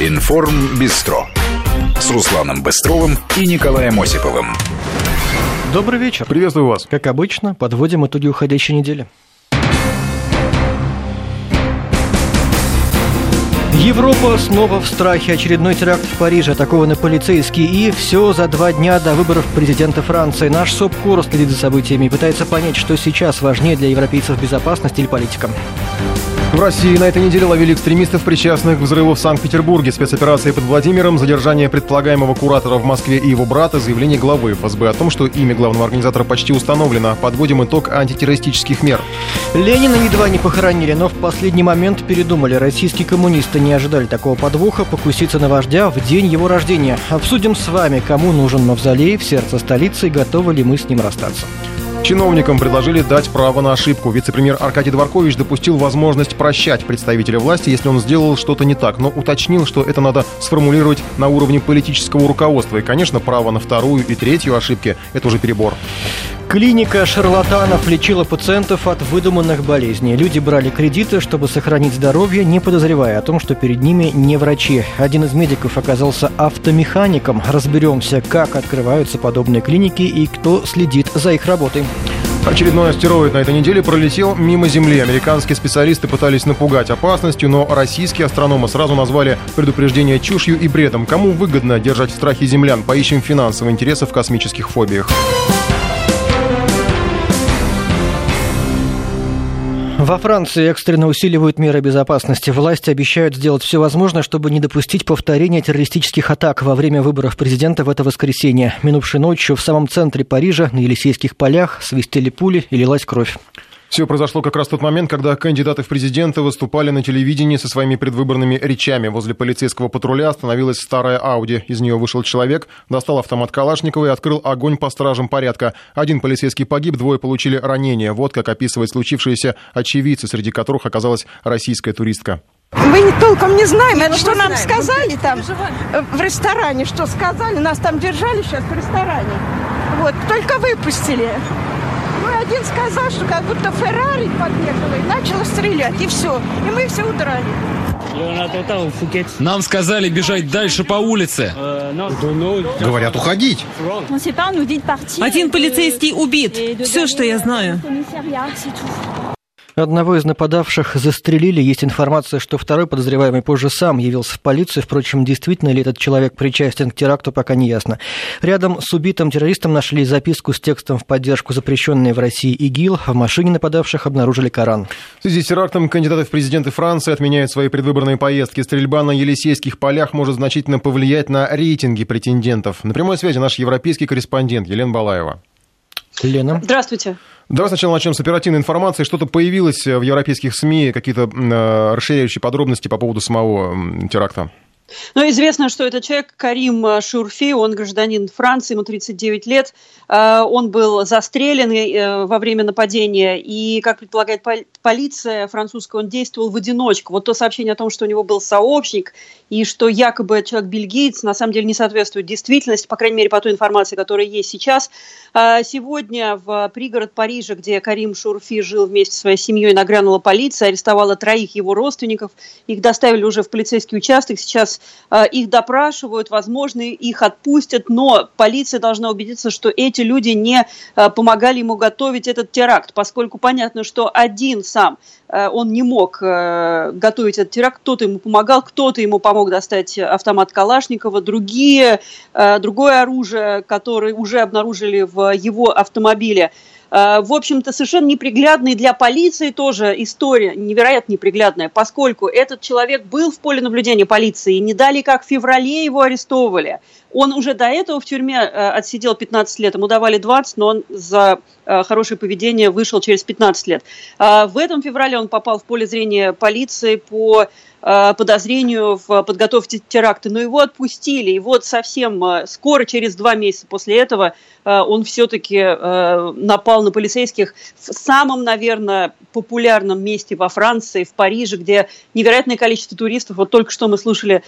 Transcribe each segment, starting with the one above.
Информ Бистро с Русланом Быстровым и Николаем Осиповым. Добрый вечер. Приветствую вас. Как обычно, подводим итоги уходящей недели. Европа снова в страхе. Очередной теракт в Париже, атакованы полицейские. И все за два дня до выборов президента Франции. Наш СОПКОР следит за событиями и пытается понять, что сейчас важнее для европейцев безопасность или политика. В России на этой неделе ловили экстремистов, причастных к взрыву в Санкт-Петербурге. Спецоперация под Владимиром, задержание предполагаемого куратора в Москве и его брата, заявление главы ФСБ о том, что имя главного организатора почти установлено. Подводим итог антитеррористических мер. Ленина едва не похоронили, но в последний момент передумали. Российские коммунисты не ожидали такого подвоха покуситься на вождя в день его рождения. Обсудим с вами, кому нужен мавзолей в сердце столицы и готовы ли мы с ним расстаться. Чиновникам предложили дать право на ошибку. Вице-премьер Аркадий Дворкович допустил возможность прощать представителя власти, если он сделал что-то не так, но уточнил, что это надо сформулировать на уровне политического руководства. И, конечно, право на вторую и третью ошибки – это уже перебор. Клиника шарлатанов лечила пациентов от выдуманных болезней. Люди брали кредиты, чтобы сохранить здоровье, не подозревая о том, что перед ними не врачи. Один из медиков оказался автомехаником. Разберемся, как открываются подобные клиники и кто следит за их работой. Очередной астероид на этой неделе пролетел мимо Земли. Американские специалисты пытались напугать опасностью, но российские астрономы сразу назвали предупреждение чушью и бредом. Кому выгодно держать в страхе землян? Поищем финансовые интересы в космических фобиях. Во Франции экстренно усиливают меры безопасности. Власти обещают сделать все возможное, чтобы не допустить повторения террористических атак во время выборов президента в это воскресенье. Минувшей ночью в самом центре Парижа на Елисейских полях свистели пули и лилась кровь. Все произошло как раз в тот момент, когда кандидаты в президенты выступали на телевидении со своими предвыборными речами. Возле полицейского патруля остановилась старая Ауди. Из нее вышел человек, достал автомат Калашникова и открыл огонь по стражам порядка. Один полицейский погиб, двое получили ранения. Вот как описывает случившееся очевидцы, среди которых оказалась российская туристка. Мы не толком не знаем. Это что нам сказали там в ресторане, что сказали. Нас там держали сейчас в ресторане. Вот, только выпустили один сказал, что как будто Феррари подъехала и начала стрелять, и все. И мы все удрали. Нам сказали бежать дальше по улице. Говорят, уходить. Один полицейский убит. Все, что я знаю. Одного из нападавших застрелили. Есть информация, что второй подозреваемый позже сам явился в полицию. Впрочем, действительно ли этот человек причастен к теракту, пока не ясно. Рядом с убитым террористом нашли записку с текстом в поддержку запрещенной в России ИГИЛ. В машине нападавших обнаружили Коран. В связи с терактом кандидаты в президенты Франции отменяют свои предвыборные поездки. Стрельба на Елисейских полях может значительно повлиять на рейтинги претендентов. На прямой связи наш европейский корреспондент Елена Балаева. Лена. Здравствуйте. Давай сначала начнем с оперативной информации. Что-то появилось в европейских СМИ, какие-то э, расширяющие подробности по поводу самого теракта? Ну, известно, что это человек Карим Шурфи, он гражданин Франции, ему 39 лет. Э, он был застрелен э, во время нападения, и, как предполагает полиция французская, он действовал в одиночку. Вот то сообщение о том, что у него был сообщник, и что якобы человек бельгиец, на самом деле не соответствует действительности, по крайней мере, по той информации, которая есть сейчас. Э, сегодня в пригород Парижа, где Карим Шурфи жил вместе со своей семьей, нагрянула полиция, арестовала троих его родственников. Их доставили уже в полицейский участок. Сейчас их допрашивают, возможно, их отпустят, но полиция должна убедиться, что эти люди не э, помогали ему готовить этот теракт, поскольку понятно, что один сам э, он не мог э, готовить этот теракт, кто-то ему помогал, кто-то ему помог достать автомат Калашникова, другие, другое оружие, которое уже обнаружили в его автомобиле. В общем-то, совершенно неприглядная для полиции тоже история, невероятно неприглядная, поскольку этот человек был в поле наблюдения полиции, не дали, как в феврале его арестовывали. Он уже до этого в тюрьме э, отсидел 15 лет, ему давали 20, но он за э, хорошее поведение вышел через 15 лет. В этом феврале он попал в поле зрения полиции по Э, подозрению в подготовке теракта, но его отпустили. И вот совсем э, скоро, через два месяца после этого, э, он все-таки напал на полицейских в самом, наверное, популярном месте во Франции, в Париже, где невероятное количество туристов. Вот только что мы слушали,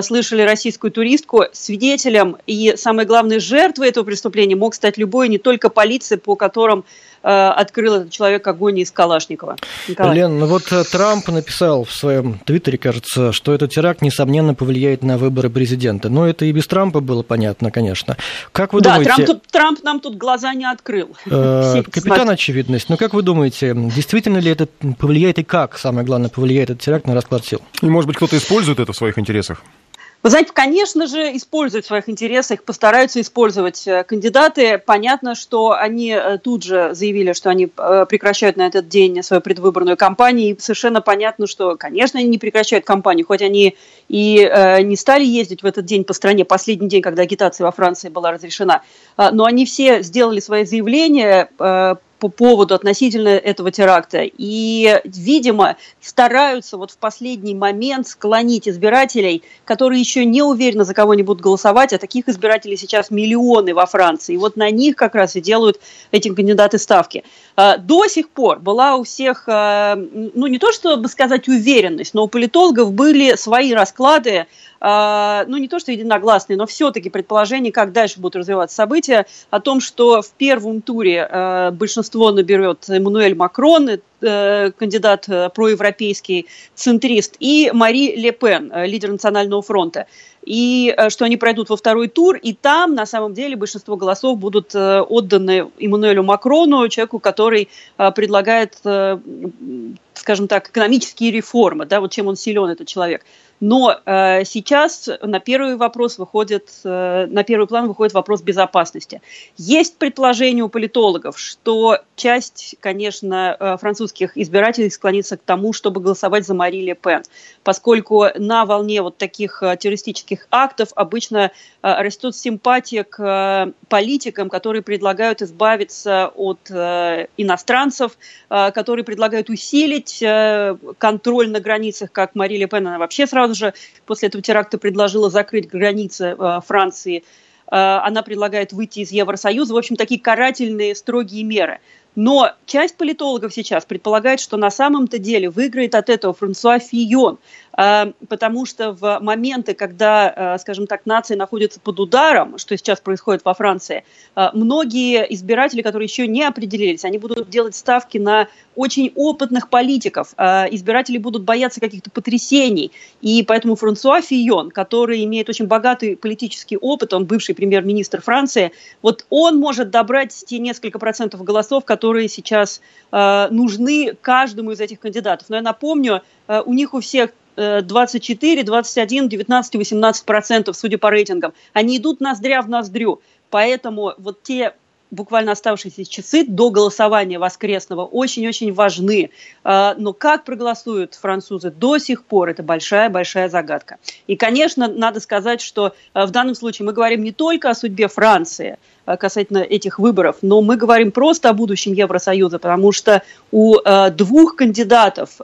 слышали российскую туристку. Свидетелем и, самое главное, жертвой этого преступления мог стать любой, не только полиция, по которым э, открыл этот человек огонь из Калашникова. Николай. Лен, ну вот э, Трамп написал в своем твиттере, кажется, что этот теракт, несомненно, повлияет на выборы президента. Но это и без Трампа было понятно, конечно. Как вы да, думаете... Трамп, тут, Трамп нам тут глаза не открыл. Э, капитан очевидность. Но как вы думаете, действительно ли это повлияет и как, самое главное, повлияет этот теракт на расклад сил? И, может быть, кто-то использует это в своих интересах? Вы знаете, конечно же, используют в своих интересах, постараются использовать э, кандидаты. Понятно, что они э, тут же заявили, что они э, прекращают на этот день свою предвыборную кампанию. И совершенно понятно, что, конечно, они не прекращают кампанию, хоть они и не стали ездить в этот день по стране, последний день, когда агитация во Франции была разрешена. Но они все сделали свои заявления по поводу относительно этого теракта. И, видимо, стараются вот в последний момент склонить избирателей, которые еще не уверены, за кого они будут голосовать, а таких избирателей сейчас миллионы во Франции. И вот на них как раз и делают эти кандидаты ставки. А, до сих пор была у всех, а, ну не то чтобы сказать уверенность, но у политологов были свои расклады ну не то что единогласные, но все-таки предположение, как дальше будут развиваться события, о том, что в первом туре а, большинство наберет Эммануэль Макрон, э, кандидат э, проевропейский центрист, и Мари Ле Пен, э, лидер Национального фронта. И что они пройдут во второй тур, и там, на самом деле, большинство голосов будут отданы Эммануэлю Макрону, человеку, который предлагает, скажем так, экономические реформы, да, вот чем он силен, этот человек. Но э, сейчас на первый вопрос выходит, э, на первый план выходит вопрос безопасности. Есть предположение у политологов, что часть, конечно, э, французских избирателей склонится к тому, чтобы голосовать за Мари Ле Пен, поскольку на волне вот таких э, террористических актов обычно э, растет симпатия к э, политикам, которые предлагают избавиться от э, иностранцев, э, которые предлагают усилить э, контроль на границах, как Мари Ле Пен, она вообще сразу же после этого теракта предложила закрыть границы э, Франции. Э, она предлагает выйти из Евросоюза. В общем, такие карательные, строгие меры. Но часть политологов сейчас предполагает, что на самом-то деле выиграет от этого Франсуа Фион, потому что в моменты, когда, а, скажем так, нация находится под ударом, что сейчас происходит во Франции, а, многие избиратели, которые еще не определились, они будут делать ставки на очень опытных политиков. Избиратели будут бояться каких-то потрясений. И поэтому Франсуа Фион, который имеет очень богатый политический опыт, он бывший премьер-министр Франции, вот он может добрать те несколько процентов голосов, которые сейчас нужны каждому из этих кандидатов. Но я напомню, у них у всех 24, 21, 19, 18 процентов, судя по рейтингам. Они идут ноздря в ноздрю. Поэтому вот те буквально оставшиеся часы до голосования воскресного очень-очень важны. А, но как проголосуют французы до сих пор, это большая-большая загадка. И, конечно, надо сказать, что а, в данном случае мы говорим не только о судьбе Франции, а, касательно этих выборов, но мы говорим просто о будущем Евросоюза, потому что у двух кандидатов,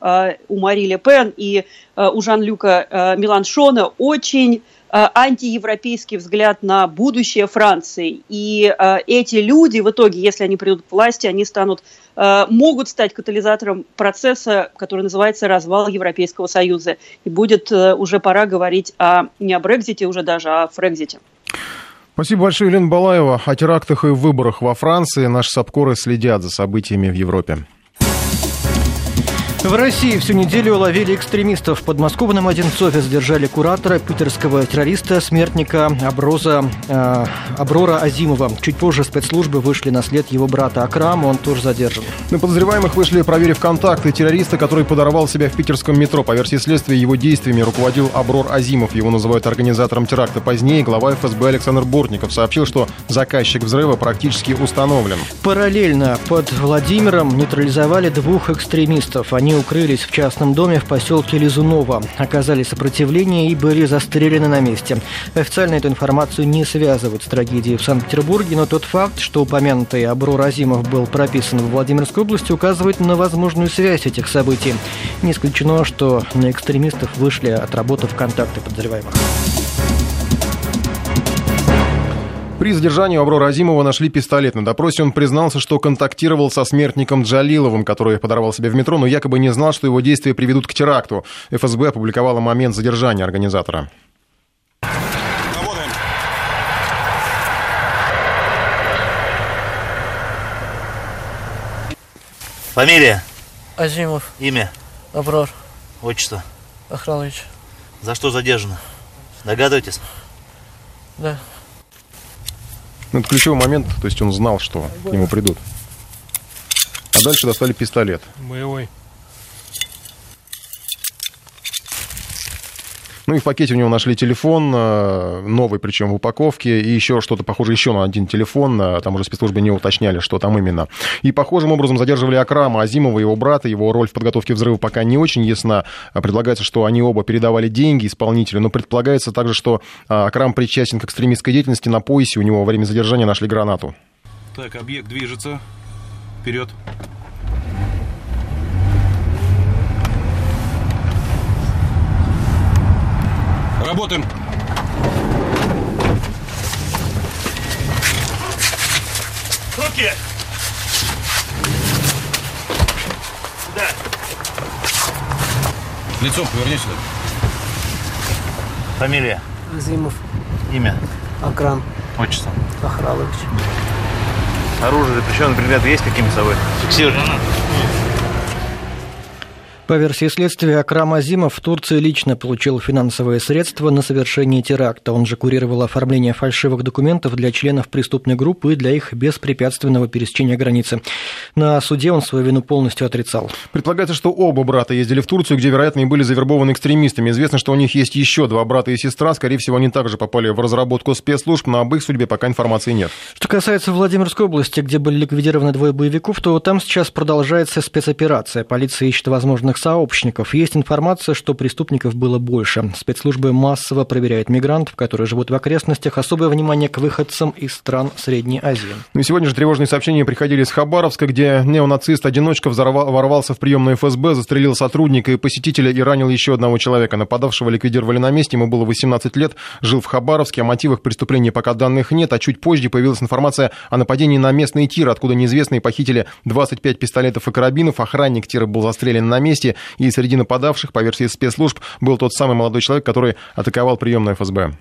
у Мари Ле Пен и у Жан-Люка Меланшона, очень Э, антиевропейский взгляд на будущее Франции. И э, эти люди в итоге, если они придут к власти, они станут, э, могут стать катализатором процесса, который называется развал Европейского Союза. И будет уже пора говорить о, не о Брекзите уже даже, а о Фрекзите. Спасибо большое, Елена Балаева. О терактах и выборах во Франции наши САПКОРы следят за событиями в Европе. В России всю неделю ловили экстремистов. В подмосковном Одинцове задержали куратора питерского террориста, смертника Аброза, э, Аброра Азимова. Чуть позже спецслужбы вышли на след его брата Акрама, он тоже задержан. На подозреваемых вышли, проверив контакты террориста, который подорвал себя в питерском метро. По версии следствия, его действиями руководил Аброр Азимов. Его называют организатором теракта. Позднее глава ФСБ Александр Бортников сообщил, что заказчик взрыва практически установлен. Параллельно под Владимиром нейтрализовали двух экстремистов. Они укрылись в частном доме в поселке Лизунова, оказали сопротивление и были застрелены на месте. Официально эту информацию не связывают с трагедией в Санкт-Петербурге, но тот факт, что упомянутый Абро Разимов был прописан в Владимирской области, указывает на возможную связь этих событий. Не исключено, что на экстремистов вышли, отработав контакты подозреваемых. При задержании у Аброра Азимова нашли пистолет. На допросе он признался, что контактировал со смертником Джалиловым, который подорвал себе в метро, но якобы не знал, что его действия приведут к теракту. ФСБ опубликовала момент задержания организатора. Фамилия? Азимов. Имя? Аброр. Отчество? Охранович. За что задержано? Догадываетесь? Да. Ну, это ключевой момент, то есть он знал, что к нему придут. А дальше достали пистолет. Боевой. Ну и в пакете у него нашли телефон, э, новый причем в упаковке, и еще что-то похоже еще на один телефон, э, там уже спецслужбы не уточняли, что там именно. И похожим образом задерживали Акрама Азимова, его брата, его роль в подготовке взрыва пока не очень ясна. Предлагается, что они оба передавали деньги исполнителю, но предполагается также, что э, Акрам причастен к экстремистской деятельности, на поясе у него во время задержания нашли гранату. Так, объект движется. Вперед. Работаем. Руки! Сюда! Лицом поверни сюда. Фамилия? Азимов. Имя? Акрам. Отчество? Охранович. Оружие, запрещенные предметы есть какими с собой? Фиксируйте. По версии следствия, Акрам Азимов в Турции лично получил финансовые средства на совершение теракта. Он же курировал оформление фальшивых документов для членов преступной группы и для их беспрепятственного пересечения границы. На суде он свою вину полностью отрицал. Предполагается, что оба брата ездили в Турцию, где, вероятно, и были завербованы экстремистами. Известно, что у них есть еще два брата и сестра. Скорее всего, они также попали в разработку спецслужб, но об их судьбе пока информации нет. Что касается Владимирской области, где были ликвидированы двое боевиков, то там сейчас продолжается спецоперация. Полиция ищет возможных сообщников. Есть информация, что преступников было больше. Спецслужбы массово проверяют мигрантов, которые живут в окрестностях. Особое внимание к выходцам из стран Средней Азии. Ну и сегодня же тревожные сообщения приходили из Хабаровска, где неонацист-одиночка ворвался в приемную ФСБ, застрелил сотрудника и посетителя и ранил еще одного человека. Нападавшего ликвидировали на месте, ему было 18 лет, жил в Хабаровске. О мотивах преступления пока данных нет, а чуть позже появилась информация о нападении на местный тир, откуда неизвестные похитили 25 пистолетов и карабинов. Охранник тира был застрелен на месте, и среди нападавших, по версии спецслужб, был тот самый молодой человек, который атаковал приемную ФСБ.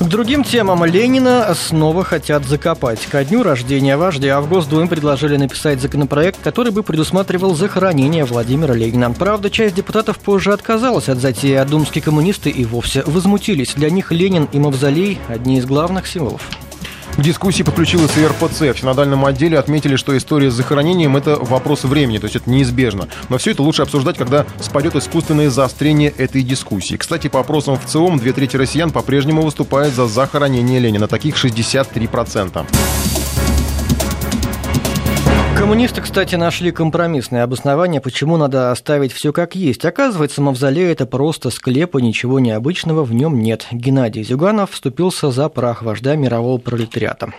К другим темам Ленина снова хотят закопать. Ко дню рождения вождя в Госдуме предложили написать законопроект, который бы предусматривал захоронение Владимира Ленина. Правда, часть депутатов позже отказалась от затеи, а думские коммунисты и вовсе возмутились. Для них Ленин и Мавзолей – одни из главных символов. К дискуссии подключилась и РПЦ. В синодальном отделе отметили, что история с захоронением – это вопрос времени, то есть это неизбежно. Но все это лучше обсуждать, когда спадет искусственное заострение этой дискуссии. Кстати, по опросам в ЦИОМ, две трети россиян по-прежнему выступают за захоронение Ленина. Таких 63%. Коммунисты, кстати, нашли компромиссное обоснование, почему надо оставить все как есть. Оказывается, мавзолей – это просто склеп, и ничего необычного в нем нет. Геннадий Зюганов вступился за прах вождя мирового пролетариата.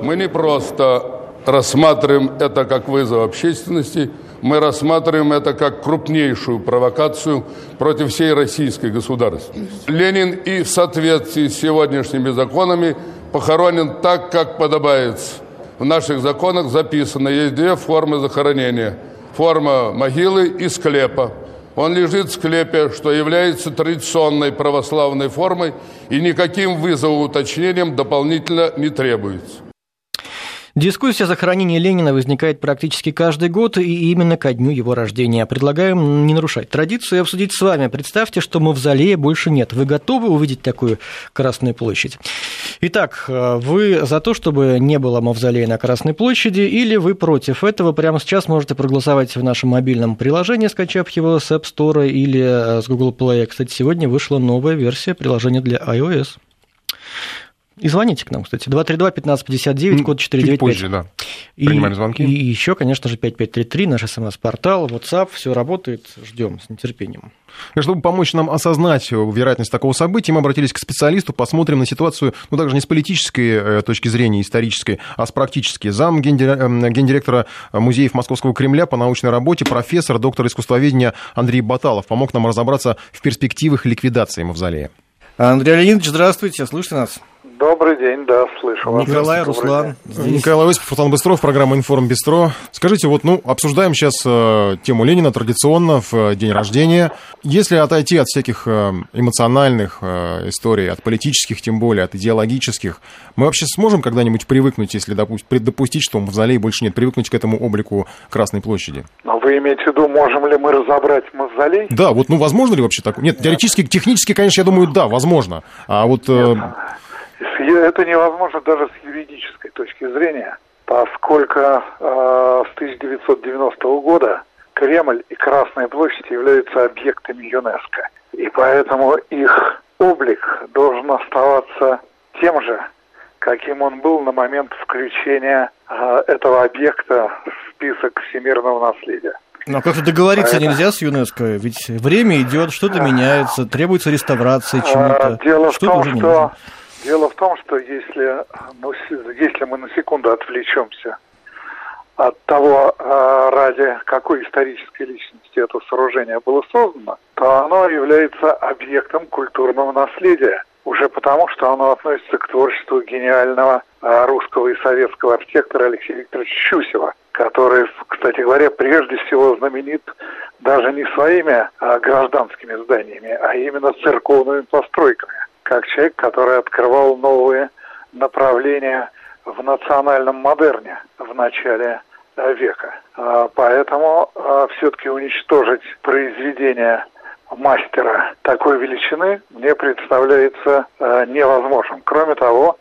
Мы не просто рассматриваем это как вызов общественности, мы рассматриваем это как крупнейшую провокацию против всей российской государственности. Ленин и в соответствии с сегодняшними законами похоронен так, как подобается – в наших законах записано, есть две формы захоронения. Форма могилы и склепа. Он лежит в склепе, что является традиционной православной формой и никаким вызовом уточнением дополнительно не требуется. Дискуссия о захоронении Ленина возникает практически каждый год, и именно ко дню его рождения. Предлагаем не нарушать традицию и обсудить с вами. Представьте, что мавзолея больше нет. Вы готовы увидеть такую Красную площадь? Итак, вы за то, чтобы не было мавзолея на Красной площади, или вы против этого? Прямо сейчас можете проголосовать в нашем мобильном приложении, скачав его с App Store или с Google Play. Кстати, сегодня вышла новая версия приложения для iOS. И звоните к нам, кстати. 232-1559, код 495. Чуть позже, да. Принимаем звонки. И, и еще, конечно же, 5533, наш смс-портал, WhatsApp, все работает, ждем с нетерпением. Чтобы помочь нам осознать вероятность такого события, мы обратились к специалисту, посмотрим на ситуацию, ну, также не с политической точки зрения, исторической, а с практической. Зам гендиректора музеев Московского Кремля по научной работе, профессор, доктор искусствоведения Андрей Баталов помог нам разобраться в перспективах ликвидации мавзолея. Андрей Леонидович, здравствуйте, слышите нас? Добрый день, да, слышу вас. Николай, Руслан. Здесь. Николай Осипов, Руслан Быстров, программа «Информ Бистро». Скажите, вот, ну, обсуждаем сейчас э, тему Ленина традиционно в э, день рождения. Если отойти от всяких э, эмоциональных э, историй, от политических, тем более, от идеологических, мы вообще сможем когда-нибудь привыкнуть, если допу- допустить, что в мавзолее больше нет, привыкнуть к этому облику Красной площади? Но вы имеете в виду, можем ли мы разобрать мавзолей? Да, вот, ну, возможно ли вообще так? Нет, теоретически, технически, конечно, я думаю, да, возможно. А вот... Э, это невозможно даже с юридической точки зрения, поскольку э, с 1990 года Кремль и Красная площадь являются объектами ЮНЕСКО. И поэтому их облик должен оставаться тем же, каким он был на момент включения э, этого объекта в список всемирного наследия. Но как-то договориться Поэтому... нельзя с ЮНЕСКО, ведь время идет, что-то меняется, требуется реставрация чему-то. Дело что в том, что Дело в том, что если, ну, если мы на секунду отвлечемся от того, а, ради какой исторической личности это сооружение было создано, то оно является объектом культурного наследия. Уже потому, что оно относится к творчеству гениального а, русского и советского архитектора Алексея Викторовича Щусева, который, кстати говоря, прежде всего знаменит даже не своими а, гражданскими зданиями, а именно церковными постройками как человек, который открывал новые направления в национальном модерне в начале э, века. А, поэтому а, все-таки уничтожить произведение мастера такой величины мне представляется э, невозможным. Кроме того,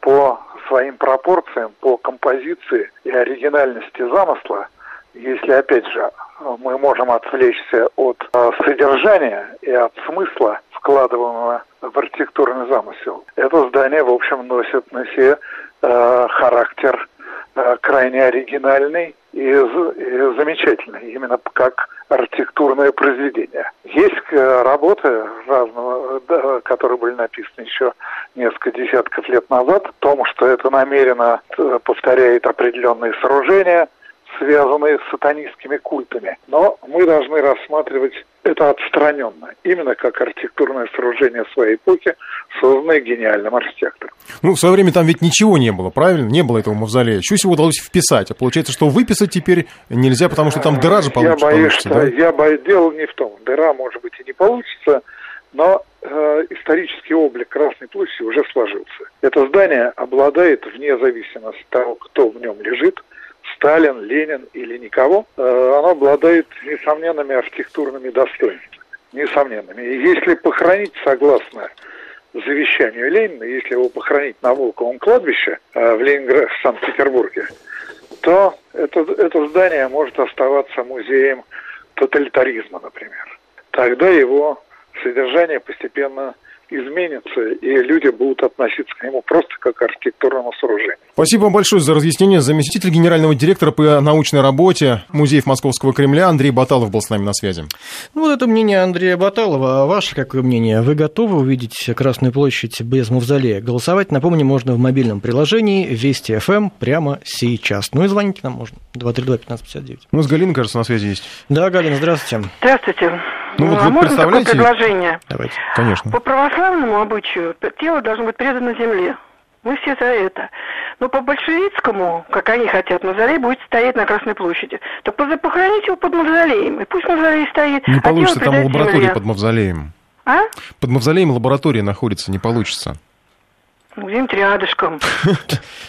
по своим пропорциям, по композиции и оригинальности замысла, если опять же мы можем отвлечься от э, содержания и от смысла вкладываемого в архитектурный замысел. Это здание, в общем, носит на себе э, характер э, крайне оригинальный и, и замечательный, именно как архитектурное произведение. Есть э, работы разного, да, которые были написаны еще несколько десятков лет назад, о том, что это намеренно э, повторяет определенные сооружения, связанные с сатанистскими культами. Но мы должны рассматривать это отстраненно, именно как архитектурное сооружение своей эпохи, созданное гениальным архитектором. Ну, в свое время там ведь ничего не было, правильно? Не было этого мавзолея. Что всего удалось вписать? А получается, что выписать теперь нельзя, потому что там дыра же получится. Я боюсь, что да? я боюсь, дело не в том. Дыра, может быть, и не получится, но э, исторический облик Красной площади уже сложился. Это здание обладает, вне зависимости от того, кто в нем лежит, Сталин, Ленин или никого, э, оно обладает несомненными архитектурными достоинствами. Несомненными. И если похоронить согласно завещанию Ленина, если его похоронить на Волковом кладбище э, в Ленинграде, в Санкт-Петербурге, то это, это здание может оставаться музеем тоталитаризма, например. Тогда его содержание постепенно изменится, и люди будут относиться к нему просто как к архитектурному сооружению. Спасибо вам большое за разъяснение. Заместитель генерального директора по научной работе Музеев Московского Кремля Андрей Баталов был с нами на связи. Ну, вот это мнение Андрея Баталова. А ваше какое мнение? Вы готовы увидеть Красную площадь без мавзолея? Голосовать, напомню, можно в мобильном приложении Вести ФМ эм прямо сейчас. Ну и звоните нам можно. 232-1559. Ну, с Галиной, кажется, на связи есть. Да, Галина, здравствуйте. Здравствуйте. Ну, вот а вы можно представляете... такое предложение? Давайте, конечно. По православному обычаю тело должно быть предано земле. Мы все за это. Но по большевицкому, как они хотят, мавзолей будет стоять на Красной площади. Так похороните его под мавзолеем, и пусть мавзолей стоит. Не а получится, там лаборатория земле. под мавзолеем. А? Под мавзолеем лаборатория находится, не получится. Ну, где-нибудь рядышком.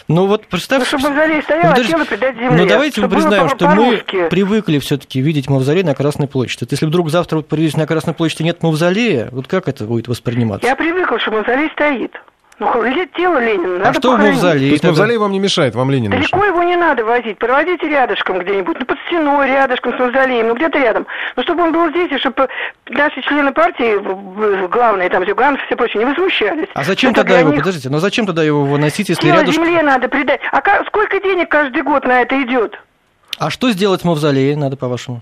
Ну вот представьте... Ну, чтобы мавзолей стоял, а тело придать земле. Ну давайте мы признаем, что мы привыкли все-таки видеть мавзолей на Красной площади. Если вдруг завтра вот появились на Красной площади нет мавзолея, вот как это будет восприниматься? Я привыкла, что мавзолей стоит. Ну, лежит тело Ленина, надо а что в похоронить. мавзолее? То есть мавзолей вам не мешает, вам Ленин Далеко мешает? его не надо возить, проводите рядышком где-нибудь, ну, под стеной, рядышком с мавзолеем, ну, где-то рядом. Но чтобы он был здесь, и чтобы наши члены партии, в- в- главные, там, Зюганов и все прочие, не возмущались. А зачем Это тогда его, них подождите, но зачем тогда его выносить, если Тело рядышком... земле надо придать. А сколько денег каждый год на это идет? А что сделать в мавзолее надо, по-вашему?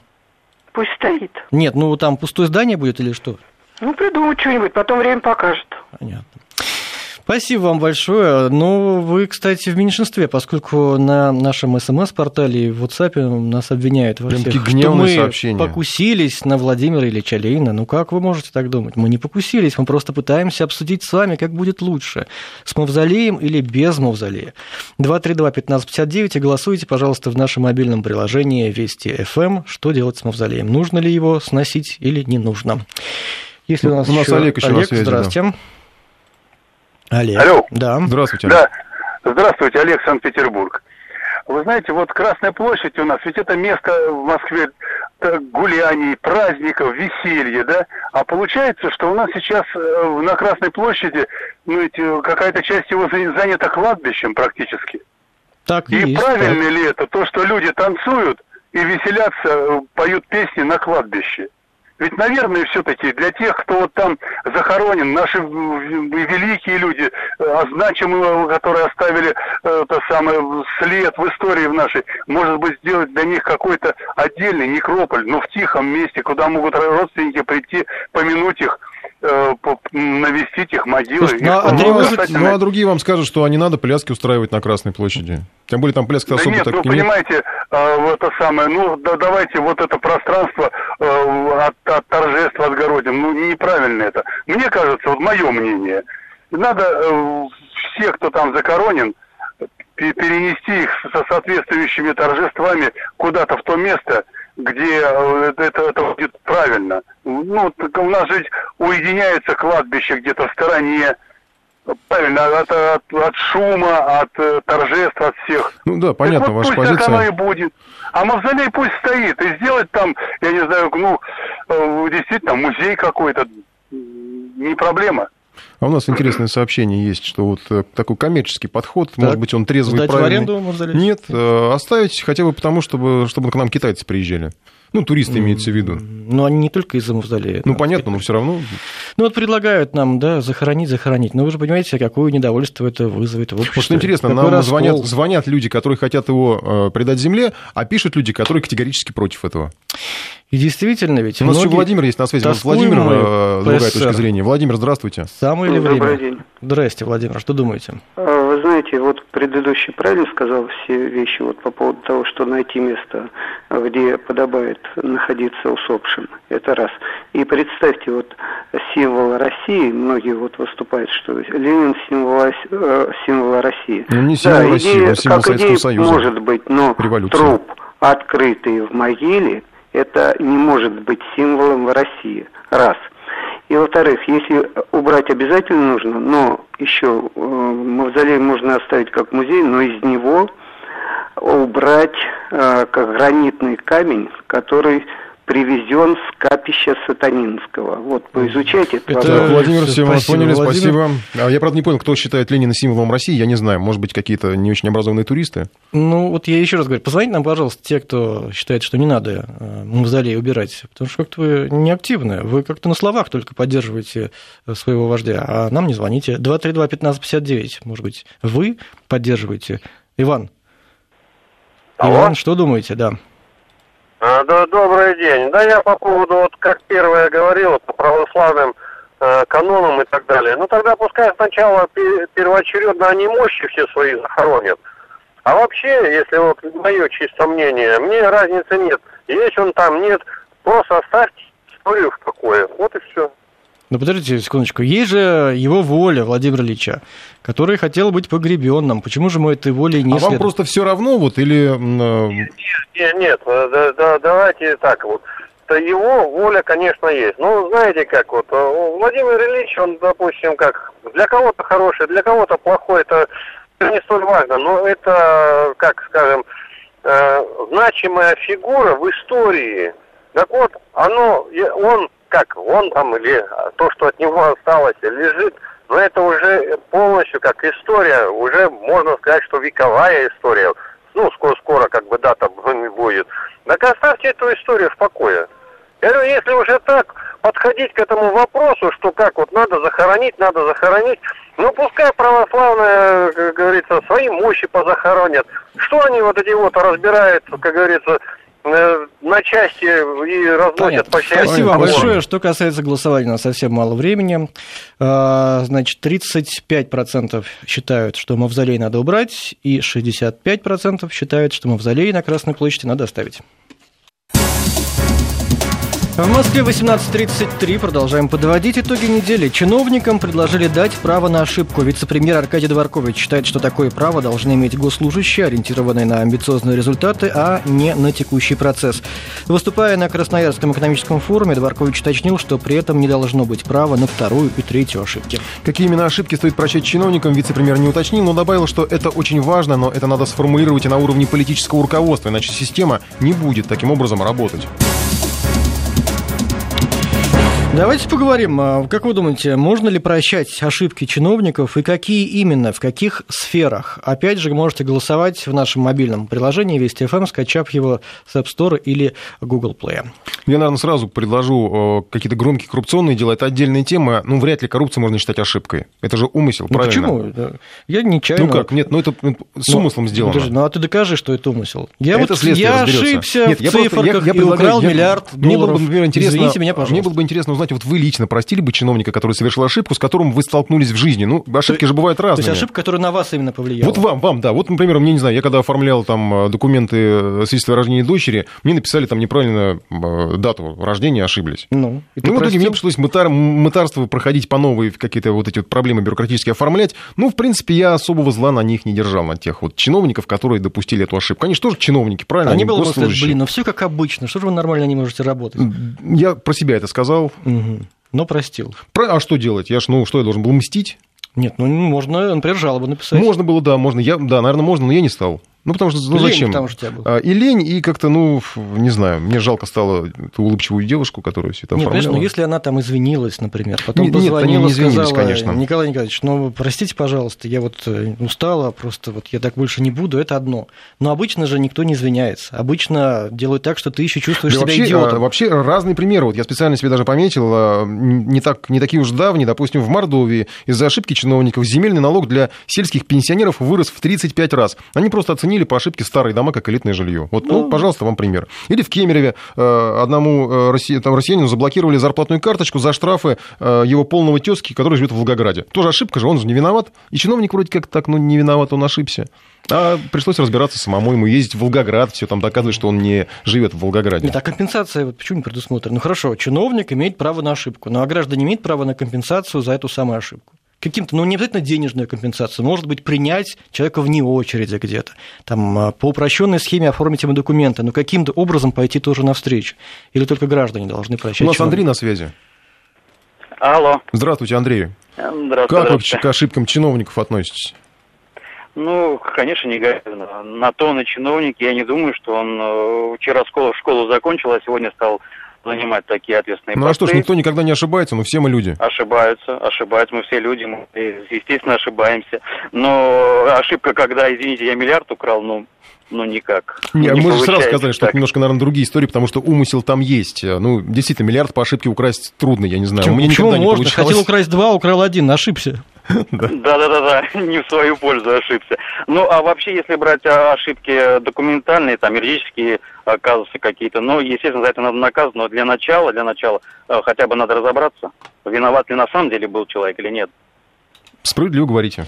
Пусть стоит. Нет, ну там пустое здание будет или что? Ну, придумать что-нибудь, потом время покажет. Понятно. Спасибо вам большое. Ну, вы, кстати, в меньшинстве, поскольку на нашем СМС-портале и в WhatsApp нас обвиняют во Прям всех, что мы сообщения. покусились на Владимира Ильича Ленина. Ну, как вы можете так думать? Мы не покусились, мы просто пытаемся обсудить с вами, как будет лучше. С мавзолеем или без мавзолея. 232-1559 и голосуйте, пожалуйста, в нашем мобильном приложении Вести FM, что делать с мавзолеем. Нужно ли его сносить или не нужно. Если у нас, У нас еще Олег еще на связи, да. Олег. Алло. Да. Здравствуйте. Олег. Да. Здравствуйте, Олег, Санкт-Петербург. Вы знаете, вот Красная площадь у нас, ведь это место в Москве гуляний, праздников, веселья, да? А получается, что у нас сейчас э, на Красной площади, ну, э, какая-то часть его за- занята кладбищем практически. Так И есть, правильно так. ли это, то, что люди танцуют и веселятся, э, поют песни на кладбище? Ведь, наверное, все-таки для тех, кто вот там захоронен, наши великие люди, э, а значимые, которые оставили э, то самое след в истории в нашей, может быть, сделать для них какой-то отдельный некрополь, но в тихом месте, куда могут родственники прийти, помянуть их, навестить их могилы. Слушайте, И ну, а а- касательно- ну, а другие вам скажут, что не надо пляски устраивать на Красной площади. Тем более там пляски Да особо нет, так ну и нет. понимаете, э, это самое, ну да, давайте вот это пространство э, от, от торжеств отгородим. Ну неправильно это. Мне кажется, вот мое мнение, надо э, всех, кто там закоронен, пе- перенести их со соответствующими торжествами куда-то в то место, где э, это, это будет правильно. Ну, так у нас же уединяется кладбище где-то в стороне, правильно, от, от, от шума, от э, торжеств, от всех. Ну да, понятно, Так вот ваша пусть так оно и позиция. будет. А мавзолей пусть стоит. И сделать там, я не знаю, ну, э, действительно, музей какой-то, не проблема. А у нас интересное сообщение есть, что вот э, такой коммерческий подход, может быть, он трезвый Сдать и в правильный. аренду мавзолей? Нет, э, оставить хотя бы потому, чтобы, чтобы к нам китайцы приезжали. Ну, туристы имеется в виду. Но они не только из-за мавзолея. Ну, понятно, но все равно. Ну, вот предлагают нам, да, захоронить, захоронить. Но вы же понимаете, какое недовольство это вызовет в обществе. Просто интересно, Какой нам раскол. звонят, звонят люди, которые хотят его э, предать земле, а пишут люди, которые категорически против этого. И действительно ведь У нас еще многие Владимир есть на связи. Вот тоскуем Владимир, мы э, другая СССР. точка зрения. Владимир, здравствуйте. Самое ли Добрый время? день. Здрасте, Владимир, что думаете? А, Вы знаете, вот предыдущий правильно сказал все вещи вот по поводу того, что найти место, где подобает находиться усопшим. Это раз. И представьте, вот символ России, многие вот выступают, что Ленин символ, э, символ России. Ну, не символ да, России, идея, он символ как Советского идея Союза. может быть, но Революции. труп, открытый в могиле, это не может быть символом России. Раз. И во-вторых, если убрать обязательно нужно, но еще э, мавзолей можно оставить как музей, но из него убрать э, как гранитный камень, который привезен с капища Сатанинского. Вот, поизучайте это. Пожалуйста. Владимир, все мы поняли, Владимир. спасибо. А я, правда, не понял, кто считает Ленина символом России, я не знаю. Может быть, какие-то не очень образованные туристы? Ну, вот я еще раз говорю, позвоните нам, пожалуйста, те, кто считает, что не надо э, мавзолей убирать, потому что как-то вы неактивны, вы как-то на словах только поддерживаете э, своего вождя, а нам не звоните. 232-1559, может быть, вы поддерживаете. Иван. Иван, что думаете, да? Да, добрый день. Да, я по поводу, вот как первое говорил, по православным э, канонам и так далее. Ну тогда пускай сначала пе- первоочередно они мощи все свои захоронят. А вообще, если вот мое чисто мнение, мне разницы нет. Есть он там, нет, просто оставьте историю в покое. Вот и все. Ну, подождите секундочку. Есть же его воля, Владимира Ильича, который хотел быть погребенным. Почему же мы этой волей не а вам следуем? просто все равно, вот, или... э, Нет, нет, э, да- да- давайте так вот. Его воля, конечно, есть. Ну, знаете как, вот, э, Владимир Ильич, он, допустим, как, для кого-то хороший, для кого-то плохой, это не столь важно, но это, как скажем, значимая фигура в истории. Так вот, оно, он, как, он там, или то, что от него осталось, лежит, но это уже полностью как история, уже можно сказать, что вековая история. Ну, скоро, скоро как бы дата будет. Так оставьте эту историю в покое. Я говорю, если уже так подходить к этому вопросу, что как вот надо захоронить, надо захоронить, ну пускай православные, как говорится, свои мощи позахоронят. Что они вот эти вот разбирают, как говорится, на части и разносят Понятно. по части. Спасибо вам большое. Что касается голосования, у нас совсем мало времени. А, Значит, 35% считают, что мавзолей надо убрать, и 65% считают, что мавзолей на Красной площади надо оставить. В Москве 18.33. Продолжаем подводить итоги недели. Чиновникам предложили дать право на ошибку. Вице-премьер Аркадий Дворкович считает, что такое право должны иметь госслужащие, ориентированные на амбициозные результаты, а не на текущий процесс. Выступая на Красноярском экономическом форуме, Дворкович уточнил, что при этом не должно быть права на вторую и третью ошибки. Какие именно ошибки стоит прощать чиновникам, вице-премьер не уточнил, но добавил, что это очень важно, но это надо сформулировать и на уровне политического руководства, иначе система не будет таким образом работать. Давайте поговорим. А, Как вы думаете, можно ли прощать ошибки чиновников и какие именно, в каких сферах? Опять же, можете голосовать в нашем мобильном приложении Вести ФМ, скачав его с App Store или Google Play. Я, наверное, сразу предложу э, какие-то громкие коррупционные дела. Это отдельная тема. Ну, вряд ли коррупцию можно считать ошибкой. Это же умысел, Ну правильно? почему? Я нечаянно... Ну как? Нет, ну это ну, с Ну, умыслом сделано. подожди, ну а ты докажи, что это умысел. Я, Это вот, я разберется. ошибся Нет, в я просто- цифрах я- я и украл я- миллиард Мне было долларов. бы, например, интересно, Извините меня, пожалуйста. Мне было бы интересно узнать, вот вы лично простили бы чиновника, который совершил ошибку, с которым вы столкнулись в жизни? Ну, ошибки же бывают То разные. есть ошибка, которая на вас именно повлияла. Вот вам, вам, да. Вот, например, мне не знаю, я когда оформлял там э, документы э, свидетельства о рождении дочери, мне написали там неправильно э, дату рождения, ошиблись. Ну, и Ну, в итоге мне пришлось мытар, мытарство проходить по новой, какие-то вот эти вот проблемы бюрократические оформлять. Ну, в принципе, я особого зла на них не держал, на тех вот чиновников, которые допустили эту ошибку. Они же тоже чиновники, правильно? Не Они было госслужащие. блин, ну все как обычно, что же вы нормально не можете работать? Я про себя это сказал. Мгм. Но простил. Про- А что делать? Я ж, ну, что, я должен был мстить? Нет, ну можно, например, жалобу написать. Можно было, да, можно. Я, да, наверное, можно, но я не стал. Ну, потому что, ну, Лень, зачем? потому что было. А, И лень, и как-то, ну, не знаю, мне жалко стало эту улыбчивую девушку, которая все это Нет, оформляла. ну если она там извинилась, например, потом Нет, нет, они позвонила, не извинились, сказала, конечно. Николай Николаевич, ну простите, пожалуйста, я вот э, устала, просто вот я так больше не буду, это одно. Но обычно же никто не извиняется. Обычно делают так, что ты еще чувствуешь Да себя вообще, идиотом. а, вообще разные примеры. Вот я специально себе даже пометил, а, не, так, не такие уж давние. Допустим, в Мордовии из-за ошибки чиновников земельный налог для сельских пенсионеров вырос в 35 раз. Они просто оценили по ошибке старые дома как элитное жилье. Вот, ну, пожалуйста, вам пример. Или в Кемерове э, одному э, россия- там, россиянину заблокировали зарплатную карточку за штрафы э, его полного тезки, который живет в Волгограде. Тоже ошибка же, он же не виноват. И чиновник вроде как так, ну, не виноват, он ошибся. А пришлось разбираться самому, ему ездить в Волгоград, все там доказывать, что он не живет в Волгограде. Нет, а компенсация вот почему не предусмотрена? Ну хорошо, чиновник имеет право на ошибку, но а граждане имеют право на компенсацию за эту самую ошибку. Каким-то, ну не обязательно денежную компенсацию, может быть принять человека вне очереди где-то, там а, по упрощенной схеме оформить ему документы, но каким-то образом пойти тоже навстречу. Или только граждане должны прощать У нас Андрей на связи. Алло. Здравствуйте, Андрей. Здравствуйте. Как вы к ошибкам чиновников относитесь? Ну, конечно, негативно. На то и чиновник. Я не думаю, что он э, вчера школу, школу закончил, а сегодня стал занимать такие ответственные Ну а что ж, посты. никто никогда не ошибается, но все мы люди. Ошибаются, ошибаются, мы все люди, мы, естественно, ошибаемся. Но ошибка, когда, извините, я миллиард украл, ну, ну никак. Не, Не мы же сразу сказали, что так. это немножко, наверное, другие истории, потому что умысел там есть. Ну, действительно, миллиард по ошибке украсть трудно, я не знаю. Почему, У меня почему никогда не можно? получалось. Хотел украсть два, украл один, ошибся. Да-да-да, не в свою пользу ошибся. Ну, а вообще, если брать а, ошибки документальные, там, юридические а, казусы какие-то, ну, естественно, за это надо наказывать, но для начала, для начала а, хотя бы надо разобраться, виноват ли на самом деле был человек или нет. Справедливо говорите.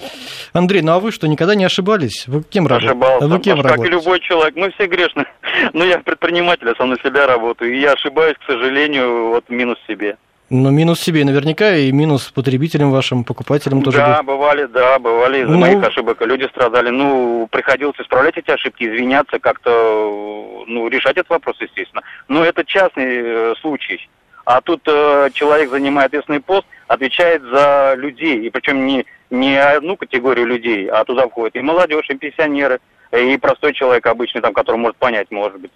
Андрей, ну а вы что, никогда не ошибались? Вы кем работаете? Ошибался, Вы кем как и работаете? любой человек. Мы все грешны. Но я предприниматель, я сам на себя работаю. И я ошибаюсь, к сожалению, вот минус себе. Ну, минус себе наверняка, и минус потребителям вашим, покупателям тоже да, был. бывали, да, бывали из-за Ну- моих ошибок. и Люди страдали. Ну, приходилось исправлять эти ошибки, извиняться, как-то, ну, решать этот вопрос, естественно. Но это частный э, случай. А тут э, человек занимает ответственный пост, отвечает за людей. И причем не, не одну категорию людей, а туда входит и молодежь, и пенсионеры, и простой человек обычный, там, который может понять, может быть.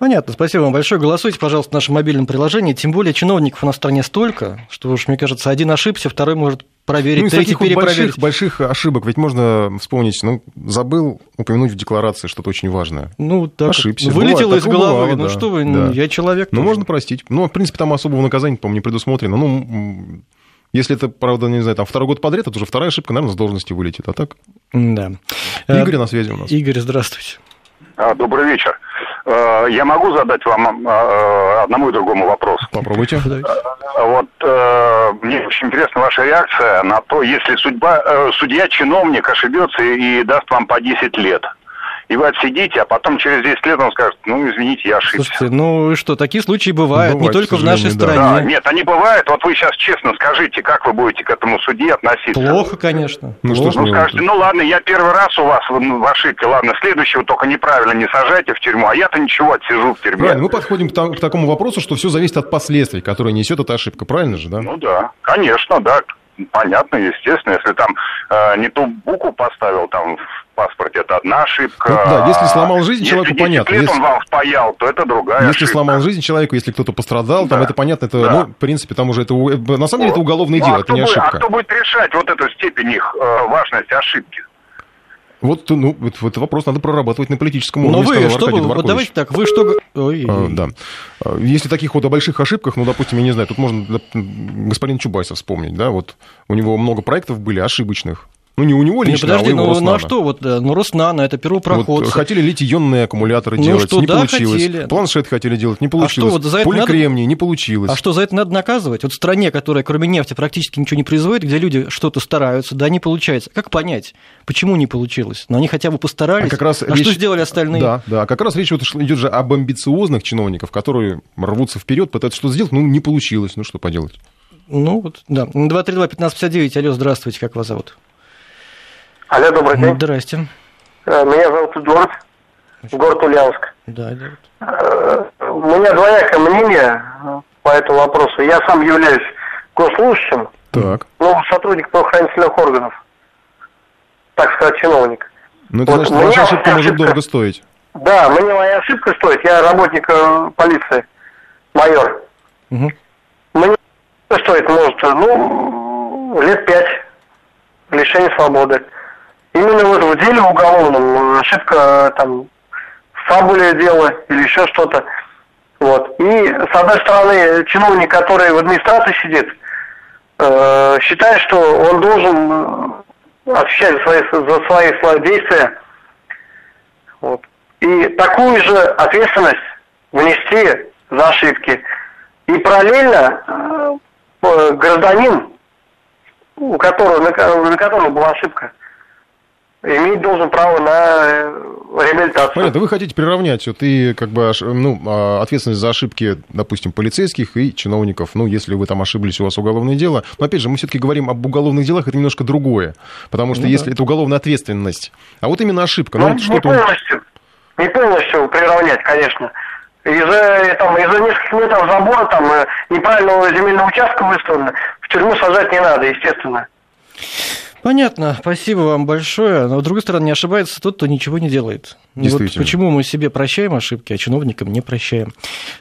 Понятно, спасибо вам большое. Голосуйте, пожалуйста, в нашем мобильном приложении. Тем более чиновников у нас в стране столько, что уж, мне кажется, один ошибся, второй может проверить, Ну, третий перепроверить. больших, больших ошибок ведь можно вспомнить, ну, забыл упомянуть в декларации что-то очень важное. Ну, так Ошибся. вылетело Бывает, из головы. бывало, ну да, что вы, да. я человек. Ну, тоже. можно простить. Ну, в принципе, там особого наказания, по-моему, не предусмотрено. Ну, если это, правда, не знаю, там второй год подряд, это уже вторая ошибка, наверное, с должности вылетит. А так? Да. Игорь на связи у нас. Игорь, здравствуйте. А, добрый вечер. Э, я могу задать вам э, одному и другому вопрос? Попробуйте. Вот э, мне очень интересна ваша реакция на то, если судьба, э, судья, чиновник ошибется и даст вам по 10 лет и вы отсидите, а потом через 10 лет он скажет, ну, извините, я ошибся. Слушайте, ну и что, такие случаи бывают, Бывает, не только в нашей да. стране. Да, нет, они бывают. Вот вы сейчас честно скажите, как вы будете к этому судье относиться? Плохо, конечно. Ну, что Плохо. Ну, скажете, ну ладно, я первый раз у вас в, в ошибке, ладно, следующего только неправильно не сажайте в тюрьму, а я-то ничего, отсижу в тюрьме. Правильно, мы подходим к, та- к такому вопросу, что все зависит от последствий, которые несет эта ошибка. Правильно же, да? Ну да, конечно, да, понятно, естественно, если там э, не ту букву поставил там в паспорте, это одна ошибка. Ну да, если сломал жизнь, Если человеку 10 понятно, лет если- он вам впаял, то это другая Если ошибка. сломал жизнь человеку, если кто-то пострадал, там Да. это понятно, это, Да. ну, в принципе, там уже это, у- на самом деле это уголовное Ну, дело, а это не будет- ошибка. А кто будет решать вот эту степень их э, важности ошибки? Вот, ну, вот, вот этот вопрос надо прорабатывать на политическом уровне, Но вы, сказал что Аркадий бы, вот давайте так, вы что... Ой, А, да. А, Если таких вот о больших ошибках, ну, допустим, я не знаю, тут можно господин Чубайса вспомнить, да, вот у него много проектов были ошибочных. Ну, не у него Не, лично, подожди, а у ну, ну а Роснана. что, вот, э, ну, Роснана, это Вот первопроходцы. хотели литий-ионные аккумуляторы Ну делать, что, не да, получилось. хотели. Планшет хотели делать, не получилось. вот за это надо- Поликремний, не получилось. А что, за это надо наказывать? Вот в стране, которая кроме нефти практически ничего не производит, где люди что-то стараются, да, не получается. Как понять, почему не получилось? Но они хотя бы постарались. А как раз а речь- что сделали остальные? Да, да, как раз речь вот идет же об амбициозных чиновников, которые рвутся вперед, пытаются что-то сделать, ну, не получилось, ну, что поделать. Ну, вот, да. 232-1559, алло, здравствуйте, как вас зовут? Алло, добрый день. Здрасте. Э, Меня зовут Эдуард, город Ульяновск. Да, да. Э, У меня двоякое мнение по этому вопросу. Я сам являюсь госслужащим, Так. ну, сотрудник правоохранительных органов, так сказать, чиновник. Ну, это Вот значит, ваша ошибка ошибка- может дорого стоить. Да, мне моя ошибка стоит. Я работник э, полиции, майор. Мгм. Мне стоит, может, ну, лет пять лишения свободы. Именно вот в деле уголовном ошибка там в фабуле дела или еще что-то. Вот. И, с одной стороны, чиновник, который в администрации сидит, э, считает, что он должен э, отвечать за свои, за свои свои действия. Вот. И такую же ответственность внести за ошибки. И параллельно э, э, гражданин, у которого, на, на которого была ошибка, иметь должен право на э, реабилитацию. Понятно, вы хотите приравнять вот и как бы ну, а, ответственность за ошибки, допустим, полицейских и чиновников. Ну, если вы там ошиблись, у вас уголовное дело. Но опять же, мы все-таки говорим об уголовных делах, это немножко другое. Потому что Ну если да. это уголовная ответственность, а вот именно ошибка, ну, Ну, не что-то... полностью, не полностью приравнять, конечно. Из-за там, из-за нескольких метров забора там э, неправильного земельного участка выставлено, в тюрьму сажать не надо, естественно. Понятно, спасибо вам большое. Но, с другой стороны, не ошибается тот, кто ничего не делает. Вот почему мы себе прощаем ошибки, а чиновникам не прощаем.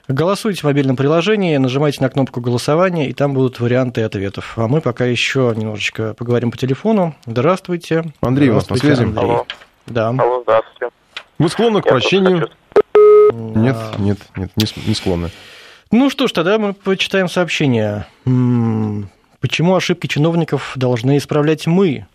Голосуйте в мобильном приложении, нажимайте на кнопку голосования, и там будут варианты ответов. А мы пока еще немножечко поговорим по телефону. Здравствуйте. Андрей у нас на Здравствуйте, связи. Андрей. Алло. Да. Алло, здравствуйте. Вы склонны к Я прощению? Нет, А. нет, нет, не склонны. Ну что ж, тогда мы почитаем сообщение. Почему ошибки чиновников должны исправлять мы?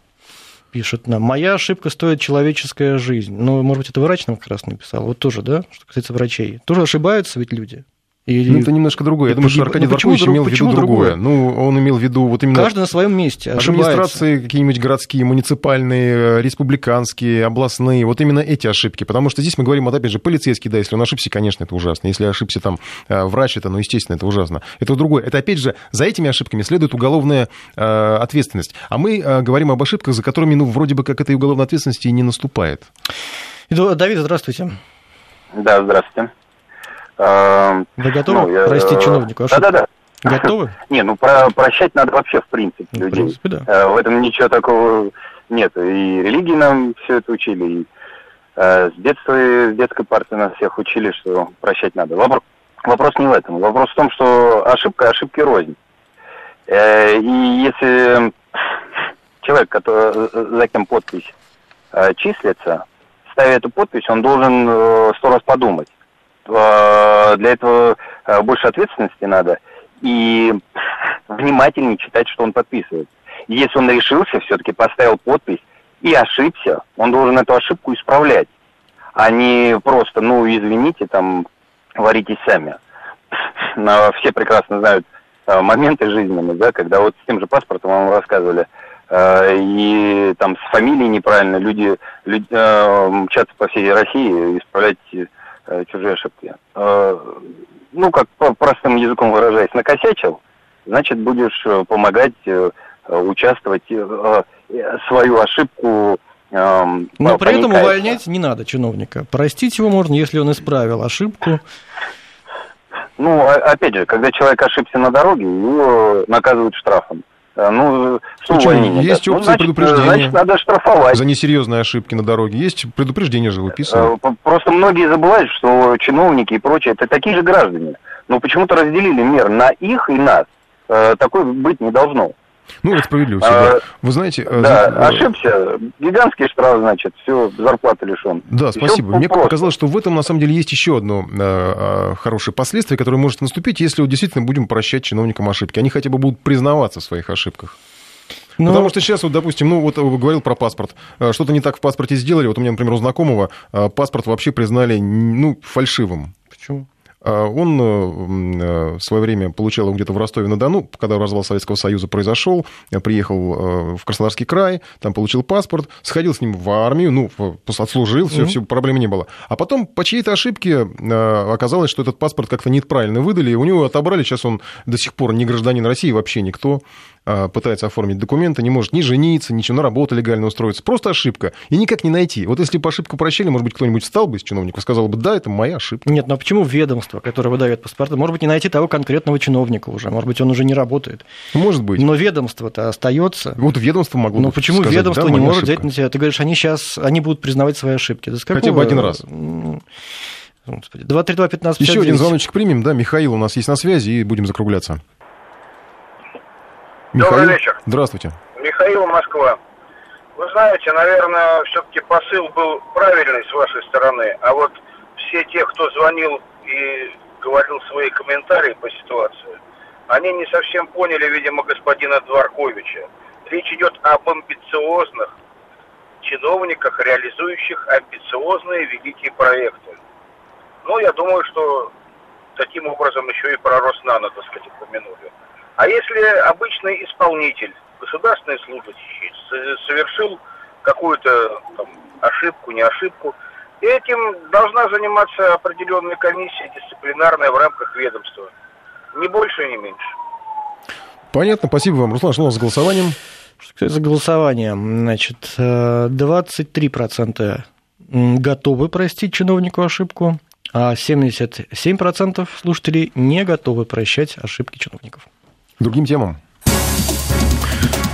Пишет нам. Моя ошибка стоит человеческая жизнь. Ну, может быть, это врач нам как раз написал. Вот тоже, да, что касается врачей. Тоже ошибаются ведь люди. Или... Ну, это немножко другое. Я Это думаю, что Аркадий ну, почему Дворкович друг- имел в виду другое. другое? Ну, он имел в виду вот именно... Каждый на своем месте ошибается. Администрации какие-нибудь городские, муниципальные, э, республиканские, областные, вот именно эти ошибки. Потому что здесь мы говорим, вот опять же, полицейский, да, если он ошибся, конечно, это ужасно. Если ошибся там э, врач, это, ну, естественно, это ужасно. Это другое. Это, опять же, за этими ошибками следует уголовная э, ответственность. А мы э, говорим об ошибках, за которыми, ну, вроде бы как этой уголовной ответственности и не наступает. Давид, здравствуйте. Да, здравствуйте. Эм, Вы готовы ну, я, простить э, чиновнику ошибку? Да-да-да. Готовы? Не, ну про, прощать надо вообще в принципе Ну, в людей. принципе, да. Э, В этом ничего такого нет. И религии нам все это учили, и э, с детства, и с детской партии нас всех учили, что прощать надо. Вопро- Вопрос не в этом. Вопрос в том, что ошибка ошибки рознь. Э, И если человек, который, за кем подпись э, числится, ставя эту подпись, он должен э, сто раз подумать. Э, Для этого э, больше ответственности надо и внимательнее читать, что он подписывает. Если он решился, все-таки поставил подпись и ошибся, он должен эту ошибку исправлять. а не просто, ну, извините, там, варитесь сами. Все прекрасно знают э, моменты жизненные, да, когда вот с тем же паспортом вам рассказывали, и там с фамилией неправильно люди, люди мчатся по всей России исправлять чужие ошибки. Э, ну, как простым языком выражаясь, накосячил, значит, будешь э, помогать э, участвовать, э, свою ошибку эм, но при этом увольнять не надо чиновника. Простить его можно, если он исправил ошибку. Ну, опять же, когда человек ошибся на дороге, его наказывают штрафом. Э, ну, что увольнение? Есть опция ну, значит, предупреждения. Значит, надо штрафовать. За несерьезные ошибки на дороге. Есть предупреждение же выписано. Э, просто многие забывают, что чиновники и прочее, это такие же граждане. Но почему-то разделили мир на их и нас. Э, такой быть не должно. Ну, это справедливо всегда. А, Вы знаете... Э, да, за... ошибся. Гигантский штраф, значит, все, зарплаты лишен. Да, спасибо. Мне просто. показалось, что в этом, на самом деле, есть еще одно э, хорошее последствие, которое может наступить, если вот действительно будем прощать чиновникам ошибки. Они хотя бы будут признаваться в своих ошибках. Но... Ну, Потому что сейчас, вот, допустим, ну вот говорил про паспорт. Что-то не так в паспорте сделали. Вот у меня, например, у знакомого паспорт вообще признали ну, фальшивым. Почему? А, он э, э, в свое время получал его где-то в Ростове-на-Дону, когда развал Советского Союза произошел, приехал э, в Краснодарский край, там получил паспорт, сходил с ним в армию, ну, отслужил, все, mm-hmm. все, проблем не было. А потом по чьей-то ошибке оказалось, что этот паспорт как-то неправильно выдали, и у него отобрали, сейчас он до сих пор не гражданин России, вообще никто. А, пытается оформить документы, не может ни жениться, ничего на работу легально устроиться. Просто ошибка. И никак не найти. Вот если бы ошибку прощали, может быть, кто-нибудь встал бы из чиновников и сказал бы, да, это моя ошибка. Нет, но почему ведомство, которое выдает паспорта, может быть, не найти того конкретного чиновника уже, может быть, он уже не работает. Может быть. Но ведомство-то остается. Вот ведомство могло Но почему сказать, ведомство да, не может ошибка. взять на себя? Ты говоришь, они сейчас, они будут признавать свои ошибки. Да Хотя бы один раз. Господи. 232-1559. Еще один звоночек примем, да, Михаил у нас есть на связи, и будем закругляться. Михаил? Добрый вечер. Здравствуйте. Михаил, Москва. Вы знаете, наверное, все-таки посыл был правильный с вашей стороны, а вот все те, кто звонил и говорил свои комментарии по ситуации, они не совсем поняли, видимо, господина Дворковича. Речь идет об амбициозных чиновниках, реализующих амбициозные великие проекты. Ну, я думаю, что таким образом еще и про Роснано, так сказать, упомянули. А если обычный исполнитель, государственный служащий, совершил какую-то ошибку, не ошибку, этим должна заниматься определенная комиссия дисциплинарная в рамках ведомства. Ни больше, ни меньше. Понятно, спасибо вам. Руслан, что у нас с голосованием? Что за голосование? Значит, 23% э, готовы простить чиновнику ошибку, а 77% слушателей не готовы прощать ошибки чиновников другим темам.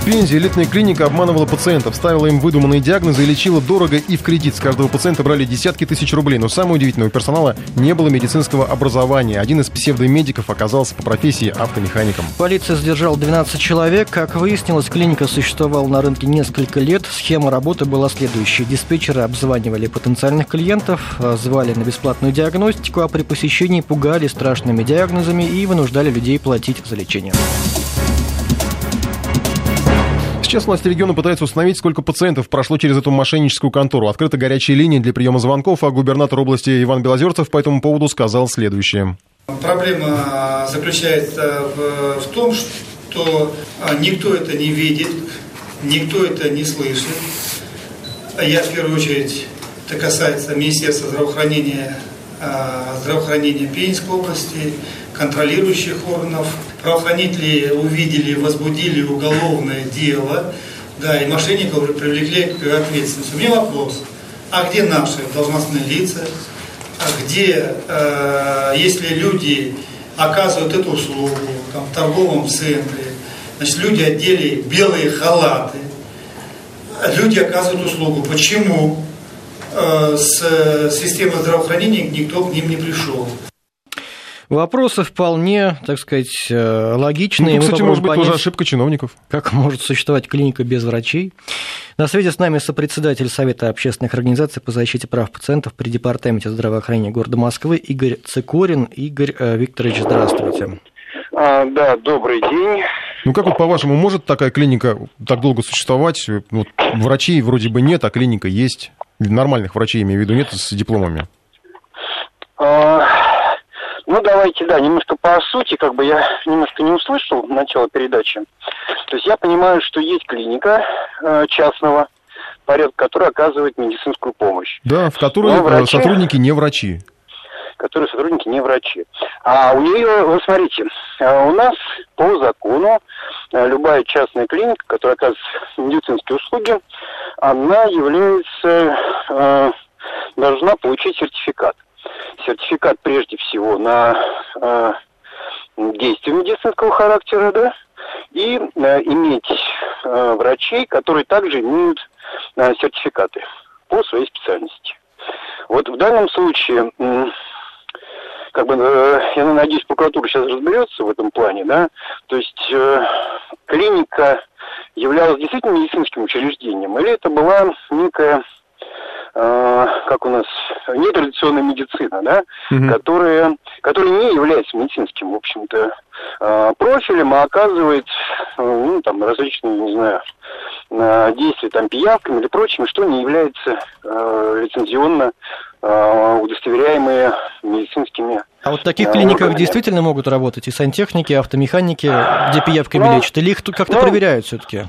В Пензе элитная клиника обманывала пациентов, ставила им выдуманные диагнозы и лечила дорого и в кредит. С каждого пациента брали десятки тысяч рублей. Но самое удивительное, у персонала не было медицинского образования. Один из псевдомедиков оказался по профессии автомехаником. Полиция задержала 12 человек. Как выяснилось, клиника существовала на рынке несколько лет. Схема работы была следующей. Диспетчеры обзванивали потенциальных клиентов, звали на бесплатную диагностику, а при посещении пугали страшными диагнозами и вынуждали людей платить за лечение. Сейчас власти региона пытаются установить, сколько пациентов прошло через эту мошенническую контору. Открыта горячая линия для приема звонков, а губернатор области Иван Белозерцев по этому поводу сказал следующее. Проблема заключается в, в том, что а, никто это не видит, никто это не слышит. Я в первую очередь, это касается Министерства здравоохранения, а, здравоохранения Пензенской области, контролирующих органов. Правоохранители увидели, возбудили уголовное дело, да, и мошенников уже привлекли к ответственности. У меня вопрос, а где наши должностные лица? А где, э, если люди оказывают эту услугу там, в торговом центре, значит, люди одели белые халаты, люди оказывают услугу. Почему э, с системы здравоохранения никто к ним не пришел? Вопросы вполне, так сказать, э, логичные. Ну, кстати, может быть, понять, тоже ошибка чиновников. Как может существовать клиника без врачей? На связи с нами сопредседатель Совета общественных организаций по защите прав пациентов при Департаменте здравоохранения города Москвы Игорь Цикорин. Игорь э, Викторович, здравствуйте. А, да, добрый день. Ну как вот по-вашему, может такая клиника так долго существовать? Вот, врачей вроде бы нет, а клиника есть. Нормальных врачей, имею в виду, нет с дипломами? А, ну, давайте, да, немножко по сути, как бы я немножко не услышал начало передачи. То есть я понимаю, что есть клиника э, частного порядка, которая оказывает медицинскую помощь. Да, в которой Но врачи- сотрудники не врачи. которые сотрудники не врачи. А у нее, вы смотрите, э, у нас по закону э, любая частная клиника, которая оказывает медицинские услуги, она является, э, должна получить сертификат. Сертификат прежде всего на э, действие медицинского характера, да, и э, иметь э, врачей, которые также имеют э, сертификаты по своей специальности. Вот в данном случае, м, как бы, э, я надеюсь, прокуратура сейчас разберется в этом плане, да, то есть э, клиника являлась действительно медицинским учреждением, или это была некая э, как у нас, нетрадиционная медицина, да, которая, которая не является медицинским, в общем-то, э, профилем, а оказывает, э, ну, там, различные, не знаю, э, действия там пиявками или прочими, что не является э, лицензионно э, удостоверяемые медицинскими А вот в таких клиниках органами. действительно могут работать и сантехники, и автомеханики, где пиявками Ну, лечат, или их как-то ну, проверяют все-таки?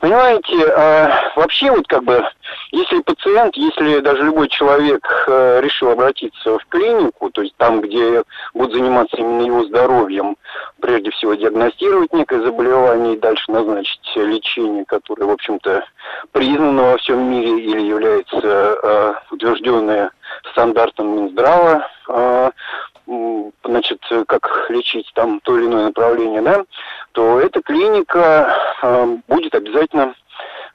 Понимаете, э, вообще вот как бы, если пациент, если даже любой человек э, решил обратиться в клинику, то есть там, где будут заниматься именно его здоровьем, прежде всего диагностировать некое заболевание и дальше назначить лечение, которое, в общем-то, признано во всем мире или является э, утвержденное стандартом Минздрава, э, значит, как лечить там то или иное направление, да, то эта клиника э, будет обязательно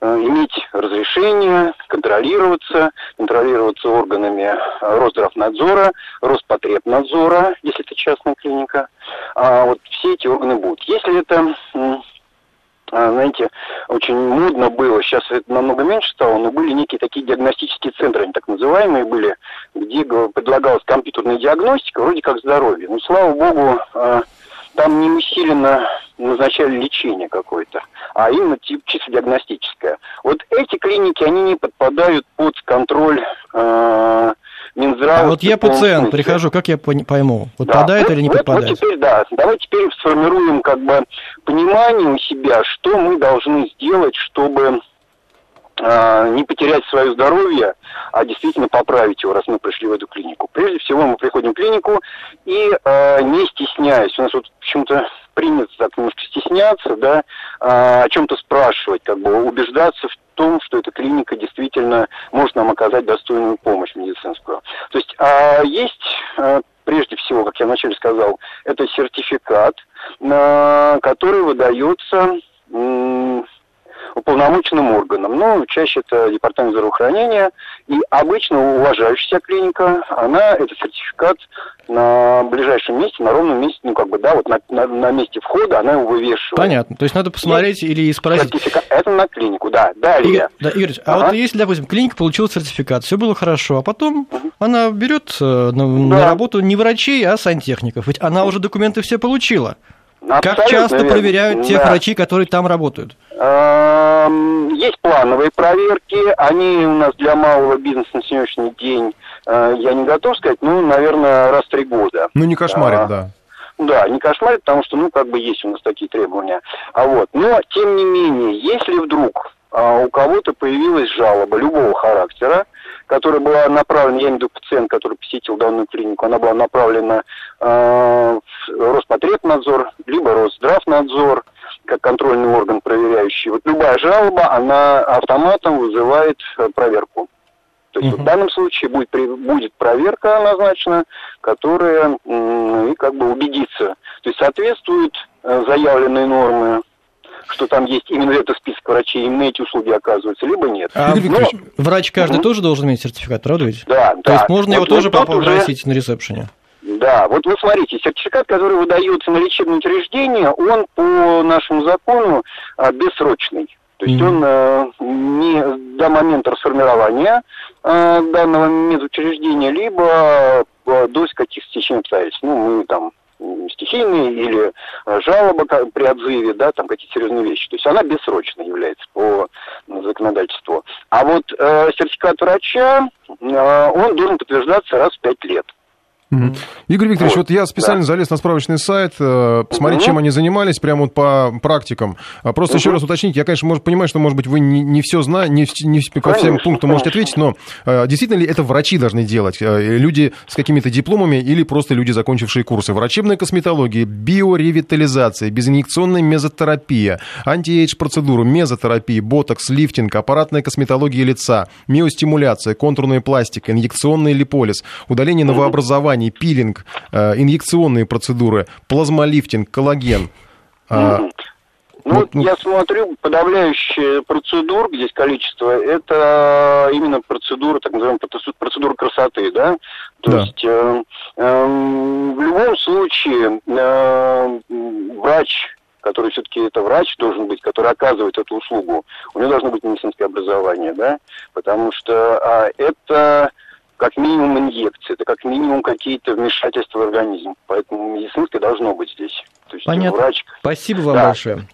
э, иметь разрешение, контролироваться, контролироваться органами э, Росздравнадзора, Роспотребнадзора, если это частная клиника. А вот все эти органы будут. Если это знаете, очень модно было, сейчас это намного меньше стало, но были некие такие диагностические центры, они так называемые были, где предлагалась компьютерная диагностика, вроде как здоровье. Но, слава богу, там не усиленно назначали лечение какое-то, а именно тип чисто диагностическое. Вот эти клиники, они не подпадают под контроль э, Минздрава. А вот я пациент, прихожу, как я пойму, Да. подпадает Вот- или не вот- подпадает? Вот теперь, да, давай теперь сформируем как бы понимание у себя, что мы должны сделать, чтобы не потерять свое здоровье, а действительно поправить его, раз мы пришли в эту клинику. Прежде всего мы приходим в клинику и а, не стесняясь, у нас вот почему-то принято так немножко стесняться, да, а, о чем-то спрашивать, как бы убеждаться в том, что эта клиника действительно может нам оказать достойную помощь медицинскую. То есть а, есть а, прежде всего, как я вначале сказал, это сертификат, а, который выдается уполномоченным органом. Ну, чаще это департамент здравоохранения. И обычно уважающаяся клиника, она этот сертификат на ближайшем месте, на ровном месте, ну, как бы, да, вот на, на- на месте входа она его вывешивает. Понятно. То есть надо посмотреть или спросить. Сертификат, это на клинику, да. Далее. Игорь, да, Игорь, а Ага. вот если, допустим, клиника получила сертификат, все было хорошо, а потом она берет э, на, на Да. работу не врачей, а сантехников. Ведь она уже документы все получила. Как Абсолютно часто верно. проверяют тех Да. врачей, которые там работают? Есть плановые проверки, они у нас для малого бизнеса на сегодняшний день, э, я не готов сказать, ну, наверное, раз в три года. Ну, не кошмарит, А, да. Да, не кошмарит, потому что, ну, как бы есть у нас такие требования. А вот, но, тем не менее, если вдруг а, у кого-то появилась жалоба любого характера, которая была направлена, я имею в виду пациент, который посетил данную клинику, она была направлена э, в Роспотребнадзор, либо Росздравнадзор, как контрольный орган проверяющий. Вот любая жалоба, она автоматом вызывает э, проверку. То есть в данном случае будет, будет проверка назначена, которая и как бы убедится, то есть соответствует э, заявленные нормы, что там есть именно этот список врачей, именно эти услуги оказываются, либо нет. А Но- врач каждый Мгм. тоже должен иметь сертификат, правда ведь? Да, То да. есть можно его Вот- тоже вот тут уже- попросить на ресепшене? Да, вот вы смотрите, сертификат, который выдается на лечебное учреждение, он по нашему закону а, бессрочный. То есть он э, не до момента расформирования э, данного медучреждения, либо э, до каких-то стечений обстоятельств. Ну, мы там стихийные или жалоба при отзыве, да, там какие-то серьезные вещи. То есть она бессрочной является по законодательству. А вот э, сертификат врача, э, он должен подтверждаться раз в пять лет. Угу. Игорь Викторович, вот, вот я специально да. залез на справочный сайт, э, посмотреть, угу. чем они занимались, прямо вот по практикам. А просто угу. еще раз уточнить, я, конечно, может, понимаю, что, может быть, вы не, не все знаете, не, не по конечно, всем пунктам можете ответить, но э, действительно ли это врачи должны делать? Э, люди с какими-то дипломами или просто люди, закончившие курсы? Врачебная косметология, биоревитализация, безинъекционная мезотерапия, антиэйдж процедуру, мезотерапия, ботокс, лифтинг, аппаратная косметология лица, миостимуляция, контурная пластика, инъекционный липолиз, удаление новообразования, тканей, пилинг, э, инъекционные процедуры, плазмолифтинг, коллаген. Mm-hmm. Ну, вот, ну, я смотрю, подавляющее процедур, здесь количество, это именно процедура, так называемая процедура красоты, да? То да. есть э, э, в любом случае э, врач, который все-таки это врач должен быть, который оказывает эту услугу, у него должно быть медицинское образование, да? Потому что э, это как минимум инъекции, это как минимум какие-то вмешательства в организм. Поэтому медицинское должно быть здесь. То есть Понятно. Врач... Спасибо вам да. большое.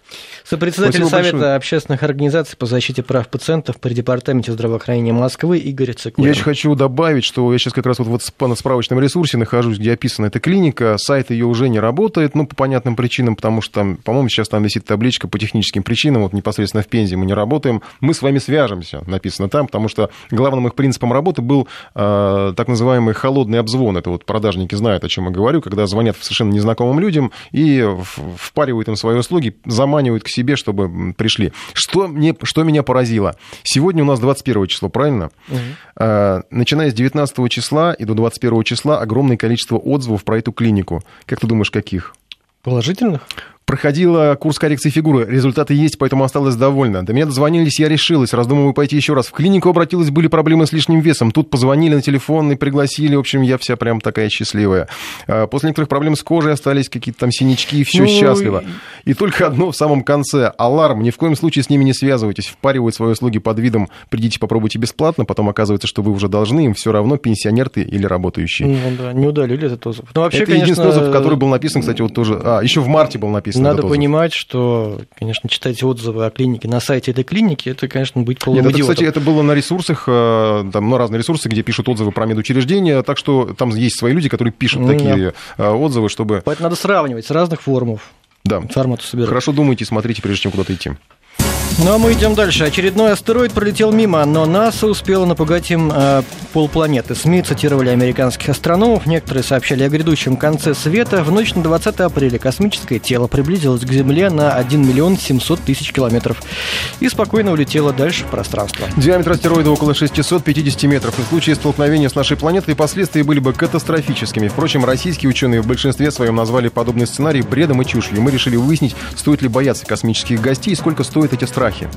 Сопредседатель Совета большое. общественных организаций по защите прав пациентов при Департаменте здравоохранения Москвы Игорь Цикулин. Я еще хочу добавить, что я сейчас как раз вот, вот на справочном ресурсе нахожусь, где описана эта клиника. Сайт ее уже не работает, ну, по понятным причинам, потому что там, по-моему, сейчас там висит табличка по техническим причинам, вот непосредственно в Пензе мы не работаем. Мы с вами свяжемся, написано там, потому что главным их принципом работы был э, так называемый холодный обзвон. Это вот продажники знают, о чем я говорю, когда звонят совершенно незнакомым людям и впаривают им свои услуги, заманивают к себе, чтобы пришли. Что, мне, что меня поразило? Сегодня у нас 21 число, правильно? Угу. Начиная с 19 числа и до 21 числа огромное количество отзывов про эту клинику. Как ты думаешь, каких? Положительных? Проходила курс коррекции фигуры. Результаты есть, поэтому осталась довольна. До меня дозвонились, я решилась. Раздумываю пойти еще раз. В клинику обратилась, были проблемы с лишним весом. Тут позвонили на телефон и пригласили. В общем, я вся прям такая счастливая. А, после некоторых проблем с кожей остались какие-то там синячки, все ну... счастливо. И только одно в самом конце. Аларм. Ни в коем случае с ними не связывайтесь. Впаривают свои услуги под видом «придите, попробуйте бесплатно». Потом оказывается, что вы уже должны. Им все равно, пенсионер ты или работающий. Ну да, не удалили этот отзыв. Ну, вообще, Это конечно... единственный отзыв, который был написан, кстати, вот тоже... А, еще в марте был написан надо понимать, что, конечно, читать отзывы о клинике на сайте этой клиники, это, конечно, быть полным Нет, это, кстати, это было на ресурсах, э, там, ну, разные ресурсы, где пишут отзывы про медучреждения, так что там есть свои люди, которые пишут такие да. Э, отзывы, чтобы... Поэтому надо сравнивать с разных форумов. Да. Информацию собирать. Хорошо думайте, смотрите, прежде чем куда-то идти. Ну а мы идем дальше. Очередной астероид пролетел мимо, но НАСА успела напугать им э, полпланеты. СМИ цитировали американских астрономов. Некоторые сообщали о грядущем конце света. В ночь на 20 апреля космическое тело приблизилось к Земле на 1 миллион 700 тысяч километров и спокойно улетело дальше в пространство. Диаметр астероида около 650 метров. И в случае столкновения с нашей планетой последствия были бы катастрофическими. Впрочем, российские ученые в большинстве своем назвали подобный сценарий бредом и чушью. Мы решили выяснить, стоит ли бояться космических гостей и сколько стоят эти страны страхе.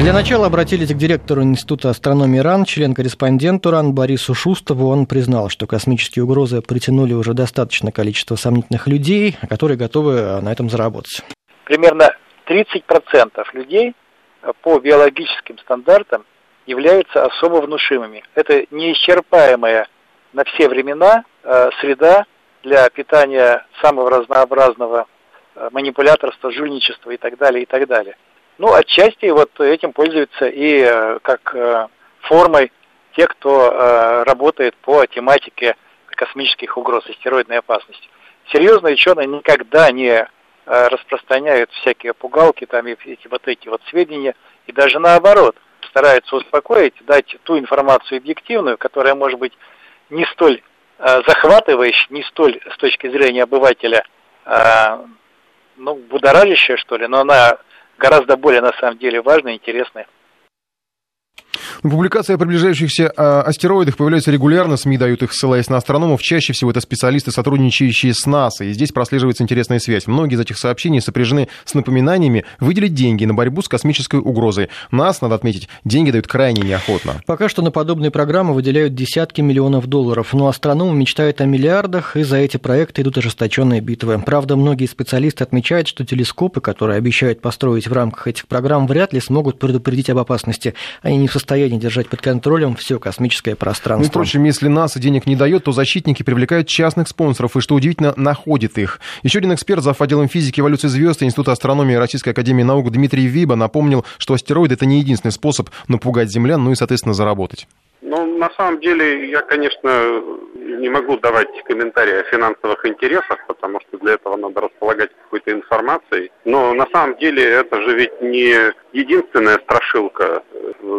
Для начала обратились к директору Института астрономии РАН, член-корреспондент РАН Борису Шустову. Он признал, что космические угрозы притянули уже достаточное количество сомнительных людей, которые готовы на этом заработать. Примерно 30% людей по биологическим стандартам являются особо внушимыми. Это неисчерпаемая на все времена э, среда для питания самого разнообразного Э, манипуляторство, жульничество и так далее, и так далее. Ну, отчасти вот этим пользуются и э, как э, формой те, кто работает по тематике космических угроз, астероидной опасности. Серьезные ученые никогда не распространяют всякие пугалки, там и эти вот эти вот сведения, и даже наоборот, стараются успокоить, дать ту информацию объективную, которая может быть не столь захватывающей, не столь с точки зрения обывателя ну, будоражащая, что ли, но она гораздо более, на самом деле, важная и интересная. Публикации о приближающихся а, астероидах появляются регулярно, СМИ дают их, ссылаясь на астрономов. Чаще всего это специалисты, сотрудничающие с НАСА. И здесь прослеживается интересная связь. Многие из этих сообщений сопряжены с напоминаниями выделить деньги на борьбу с космической угрозой. НАСА, надо отметить, деньги дают крайне неохотно. Пока что на подобные программы выделяют десятки миллионов долларов. Но астрономы мечтают о миллиардах, и за эти проекты идут ожесточенные битвы. Правда, многие специалисты отмечают, что телескопы, которые обещают построить в рамках этих программ, вряд ли смогут предупредить об опасности. Они не в состоянии состоянии держать под контролем все космическое пространство. Ну, впрочем, если НАСА денег не дает, то защитники привлекают частных спонсоров и, что удивительно, находят их. Еще один эксперт, зав. отделом физики эволюции звезд Института астрономии Российской Академии Наук Дмитрий Виба напомнил, что астероиды – это не единственный способ напугать землян, ну и, соответственно, заработать. Ну, на самом деле, я, конечно, не могу давать комментарии о финансовых интересах, потому что для этого надо располагать какой-то информацией. Но на самом деле это же ведь не единственная страшилка.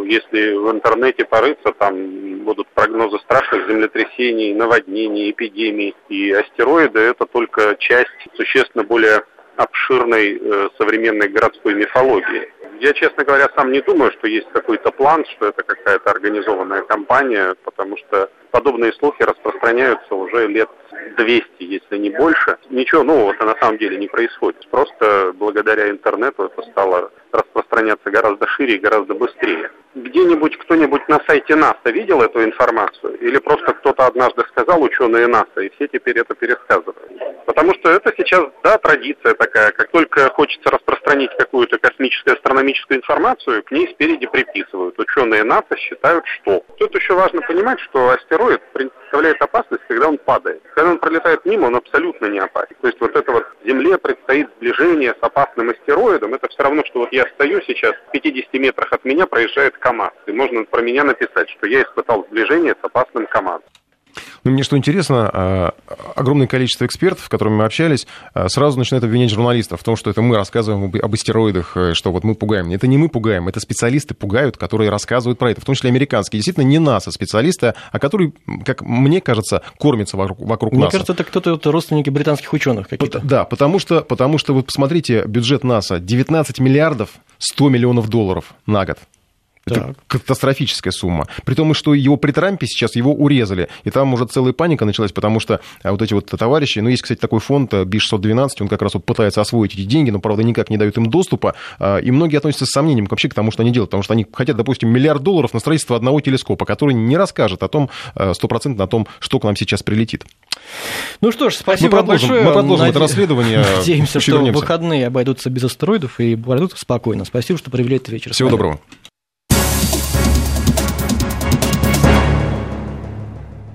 Если в интернете порыться, там будут прогнозы страшных землетрясений, наводнений, эпидемий. И астероиды – это только часть существенно более обширной э, современной городской мифологии. Я, честно говоря, сам не думаю, что есть какой-то план, что это какая-то организованная кампания, потому что подобные слухи распространяются уже лет 200, если не больше. Ничего нового-то на самом деле не происходит. Просто благодаря интернету это стало распространяться гораздо шире и гораздо быстрее. Где-нибудь кто-нибудь на сайте НАСА видел эту информацию? Или просто кто-то однажды сказал ученые НАСА, и все теперь это пересказывают? Потому что это сейчас, да, традиция такая. Как только хочется распространить какую-то космическую астрономическую информацию, к ней спереди приписывают. Ученые НАСА считают, что. Тут еще важно понимать, что астероид представляет опасность, когда он падает. Когда он пролетает мимо, он абсолютно не опасен. То есть вот это вот Земле предстоит сближение с опасным астероидом. Это все равно, что вот я стою сейчас, в 50 метрах от меня проезжает КАМАЗ. И можно про меня написать, что я испытал сближение с опасным КАМАЗом. Ну, мне что интересно, а, огромное количество экспертов, с которыми мы общались, а, сразу начинают обвинять журналистов в том, что это мы рассказываем об астероидах, э, что вот мы пугаем. Это не мы пугаем, это специалисты пугают, которые рассказывают про это, в том числе американские. Действительно, не НАСА специалисты, а которые, как мне кажется, кормятся вокруг, вокруг мне НАСА. Мне кажется, это кто-то вот родственники британских ученых какие-то. Да, потому что, потому что вы посмотрите, бюджет НАСА 19 миллиардов 100 миллионов долларов на год. Это так. катастрофическая сумма. При том, что его при Трампе сейчас его урезали. И там уже целая паника началась, потому что а, вот эти вот товарищи, ну, есть, кстати, такой фонд B612, он как раз вот пытается освоить эти деньги, но, правда, никак не дают им доступа. А, и многие относятся с сомнением вообще к тому, что они делают, потому что они хотят, допустим, миллиард долларов на строительство одного телескопа, который не расскажет о том, а, стопроцентно о том, что к нам сейчас прилетит. Ну что ж, спасибо мы продолжим, большое. Мы продолжим Наде... это расследование. Надеемся, что вернемся. выходные обойдутся без астероидов и пройдут спокойно. Спасибо, что провели этот вечер. Всего доброго.